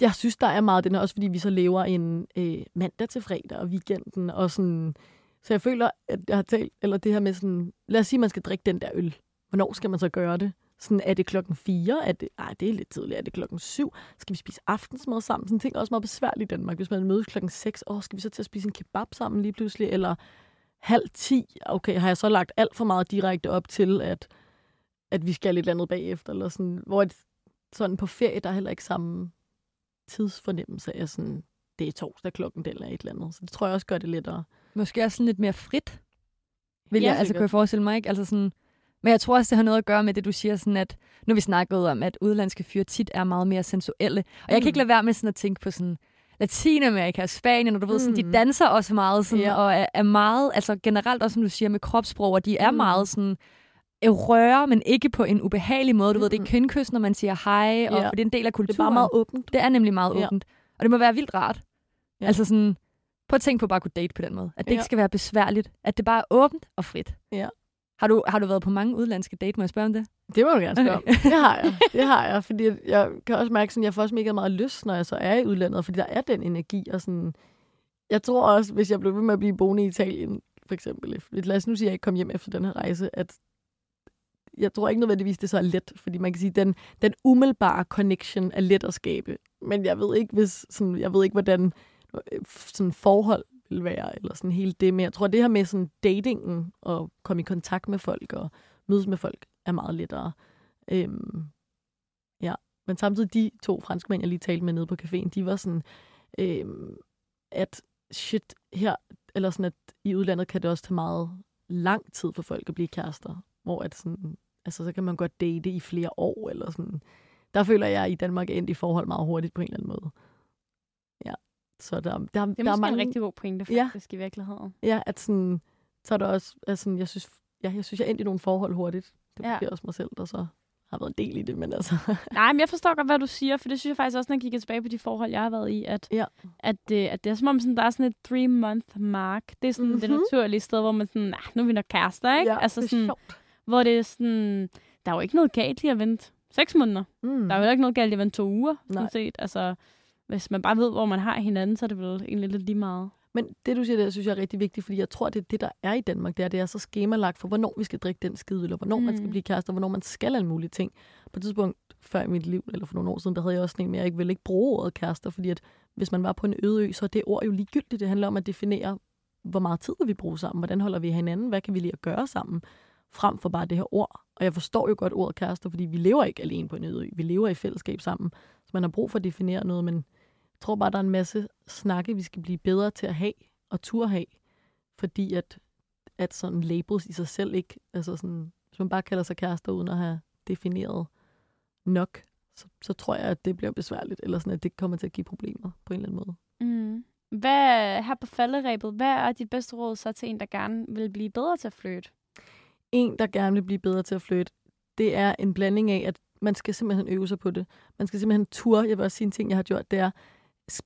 Jeg synes, der er meget den også fordi vi så lever en øh, mandag til fredag og weekenden, og sådan, så jeg føler, at jeg har talt, eller det her med sådan, lad os sige, at man skal drikke den der øl. Hvornår skal man så gøre det? Sådan, er det klokken 4? Er det, ej, det er lidt tidligt. Er det klokken 7? Skal vi spise aftensmad sammen? Sådan ting er også meget besværligt i Danmark. Hvis man mødes klokken 6, åh, skal vi så til at spise en kebab sammen lige pludselig? Eller halv 10? Okay, har jeg så lagt alt for meget direkte op til, at, at vi skal lidt andet bagefter? Eller sådan, hvor et, sådan på ferie, der er heller ikke samme tidsfornemmelse af sådan, det er torsdag klokken eller et eller andet. Så det tror jeg også gør det lettere. Måske også sådan lidt mere frit, vil ja, jeg altså kunne jeg forestille mig. Ikke? Altså sådan, men jeg tror også, det har noget at gøre med det, du siger, sådan at, nu vi snakket om, at udlandske fyre tit er meget mere sensuelle. Og jeg mm. kan ikke mm. lade være med sådan at tænke på sådan, Latinamerika, Spanien, og du ved, sådan, de mm. danser også meget, sådan, ja. og er, er meget, altså generelt også, som du siger, med kropssprog, og de er mm. meget sådan, røre, men ikke på en ubehagelig måde. Du mm. ved, det er kindkys, når man siger hej, og ja. det er en del af kulturen. Det er bare meget åbent. Det er nemlig meget ja. åbent. Og det må være vildt rart. Ja. Altså sådan, prøv at tænke på at bare kunne date på den måde. At det ja. ikke skal være besværligt. At det bare er åbent og frit. Ja. Har du, har du været på mange udlandske date, må jeg spørge om det? Det må du gerne spørge om. Det har jeg. Det har jeg, fordi jeg kan også mærke, at jeg får også mega meget lyst, når jeg så er i udlandet, fordi der er den energi. Og sådan, jeg tror også, hvis jeg blev ved med at blive boende i Italien, for eksempel, lad os nu sige, at jeg ikke kom hjem efter den her rejse, at jeg tror ikke nødvendigvis, det så er let, fordi man kan sige, at den, den umiddelbare connection er let at skabe. Men jeg ved ikke, hvis, sådan, jeg ved ikke hvordan øh, sådan forhold vil være, eller sådan hele det. Men jeg tror, det her med sådan datingen og komme i kontakt med folk og mødes med folk, er meget lettere. Øhm, ja, men samtidig de to franskmænd, jeg lige talte med nede på caféen, de var sådan, øhm, at shit, her, eller sådan, at i udlandet kan det også tage meget lang tid for folk at blive kærester. Hvor at sådan, altså, så kan man godt date i flere år, eller sådan. Der føler jeg, at i Danmark er endt i forhold meget hurtigt på en eller anden måde. Ja. Så der, der, det er der er mange... en rigtig god pointe, faktisk, ja. i virkeligheden. Ja, at sådan, så er der også, altså, jeg synes, ja, jeg synes, jeg endte i nogle forhold hurtigt. Det ja. også mig selv, der så har været en del i det, men altså... Nej, men jeg forstår godt, hvad du siger, for det synes jeg faktisk også, når jeg kigger tilbage på de forhold, jeg har været i, at, ja. at, det, at det er som om, sådan, der er sådan et three-month mark. Det er sådan mm-hmm. det naturlige sted, hvor man sådan, nah, nu er vi nok kærester, ikke? Ja, altså, det er sådan, sjovt. Hvor det er sådan, der er jo ikke noget galt i at vente seks måneder. Mm. Der er jo ikke noget galt i at vente to uger, sådan set. Altså, hvis man bare ved, hvor man har hinanden, så er det vel egentlig lidt lige meget. Men det, du siger, det synes jeg er rigtig vigtigt, fordi jeg tror, det er det, der er i Danmark. Det er, det er så skemalagt for, hvornår vi skal drikke den skide eller hvornår mm. man skal mm. blive kærester, hvornår man skal alle mulige ting. På et tidspunkt før i mit liv, eller for nogle år siden, der havde jeg også en, men jeg ikke ville ikke bruge ordet kærester, fordi at hvis man var på en øde ø, så er det ord jo ligegyldigt. Det handler om at definere, hvor meget tid vi bruger sammen, hvordan holder vi hinanden, hvad kan vi lige at gøre sammen, frem for bare det her ord. Og jeg forstår jo godt ordet kærester, fordi vi lever ikke alene på en øde ø. Vi lever i fællesskab sammen. Så man har brug for at definere noget, men jeg tror bare, der er en masse snakke, vi skal blive bedre til at have, og turde have, fordi at, at sådan labels i sig selv ikke, altså sådan, hvis man bare kalder sig kærester uden at have defineret nok, så, så tror jeg, at det bliver besværligt, eller sådan, at det kommer til at give problemer på en eller anden måde. Mm. Hvad, her på falderæbet, hvad er dit bedste råd så til en, der gerne vil blive bedre til at flytte? En, der gerne vil blive bedre til at flytte, det er en blanding af, at man skal simpelthen øve sig på det. Man skal simpelthen ture. Jeg vil også sige en ting, jeg har gjort, det er,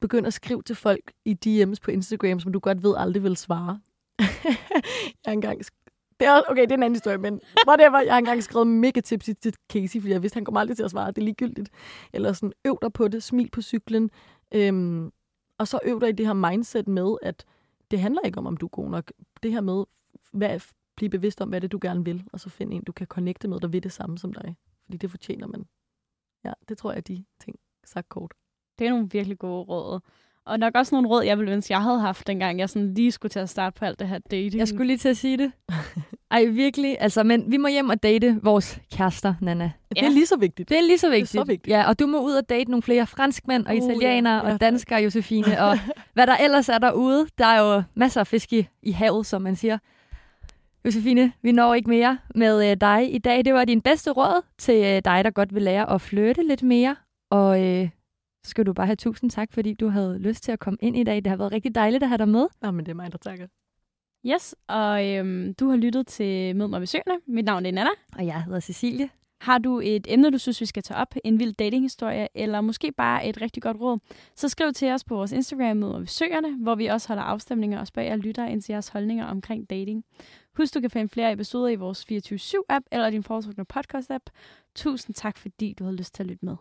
begynd at skrive til folk i DM's på Instagram, som du godt ved aldrig vil svare. jeg har engang det er, okay, det er en anden historie, men whatever. Jeg har engang skrevet mega tips til Casey, fordi jeg vidste, han kommer aldrig til at svare. Det er ligegyldigt. Eller sådan, øv dig på det, smil på cyklen. Øhm, og så øv dig i det her mindset med, at det handler ikke om, om du er god nok. Det her med, hvad, blive bevidst om, hvad det du gerne vil, og så finde en, du kan connecte med, der vil det samme som dig. Fordi det fortjener man. Ja, det tror jeg er de ting, sagt kort. Det er nogle virkelig gode råd. Og nok også nogle råd, jeg ville ønske, jeg havde haft, dengang jeg sådan lige skulle til at starte på alt det her dating. Jeg skulle lige til at sige det. Ej, virkelig. Altså, men vi må hjem og date vores kærester, Nana. Ja. Det er lige så vigtigt. Det er lige så vigtigt. Det er så vigtigt. Ja, og du må ud og date nogle flere franskmænd og uh, italienere ja. og danskere, Josefine. og hvad der ellers er derude. Der er jo masser af fisk i, i havet, som man siger. Josefine, vi når ikke mere med øh, dig i dag. Det var din bedste råd til øh, dig, der godt vil lære at flytte lidt mere. Og øh, så skal du bare have tusind tak, fordi du havde lyst til at komme ind i dag. Det har været rigtig dejligt at have dig med. Nå, men det er mig, der takker. Yes, og øhm, du har lyttet til Mød mig ved søgene. Mit navn er Nana. Og jeg hedder Cecilie. Har du et emne, du synes, vi skal tage op, en vild datinghistorie, eller måske bare et rigtig godt råd, så skriv til os på vores Instagram med ved søgerne, hvor vi også holder afstemninger og spørger lyttere ind til jeres holdninger omkring dating. Husk, du kan finde flere episoder i vores 24-7-app eller din foretrukne podcast-app. Tusind tak, fordi du havde lyst til at lytte med.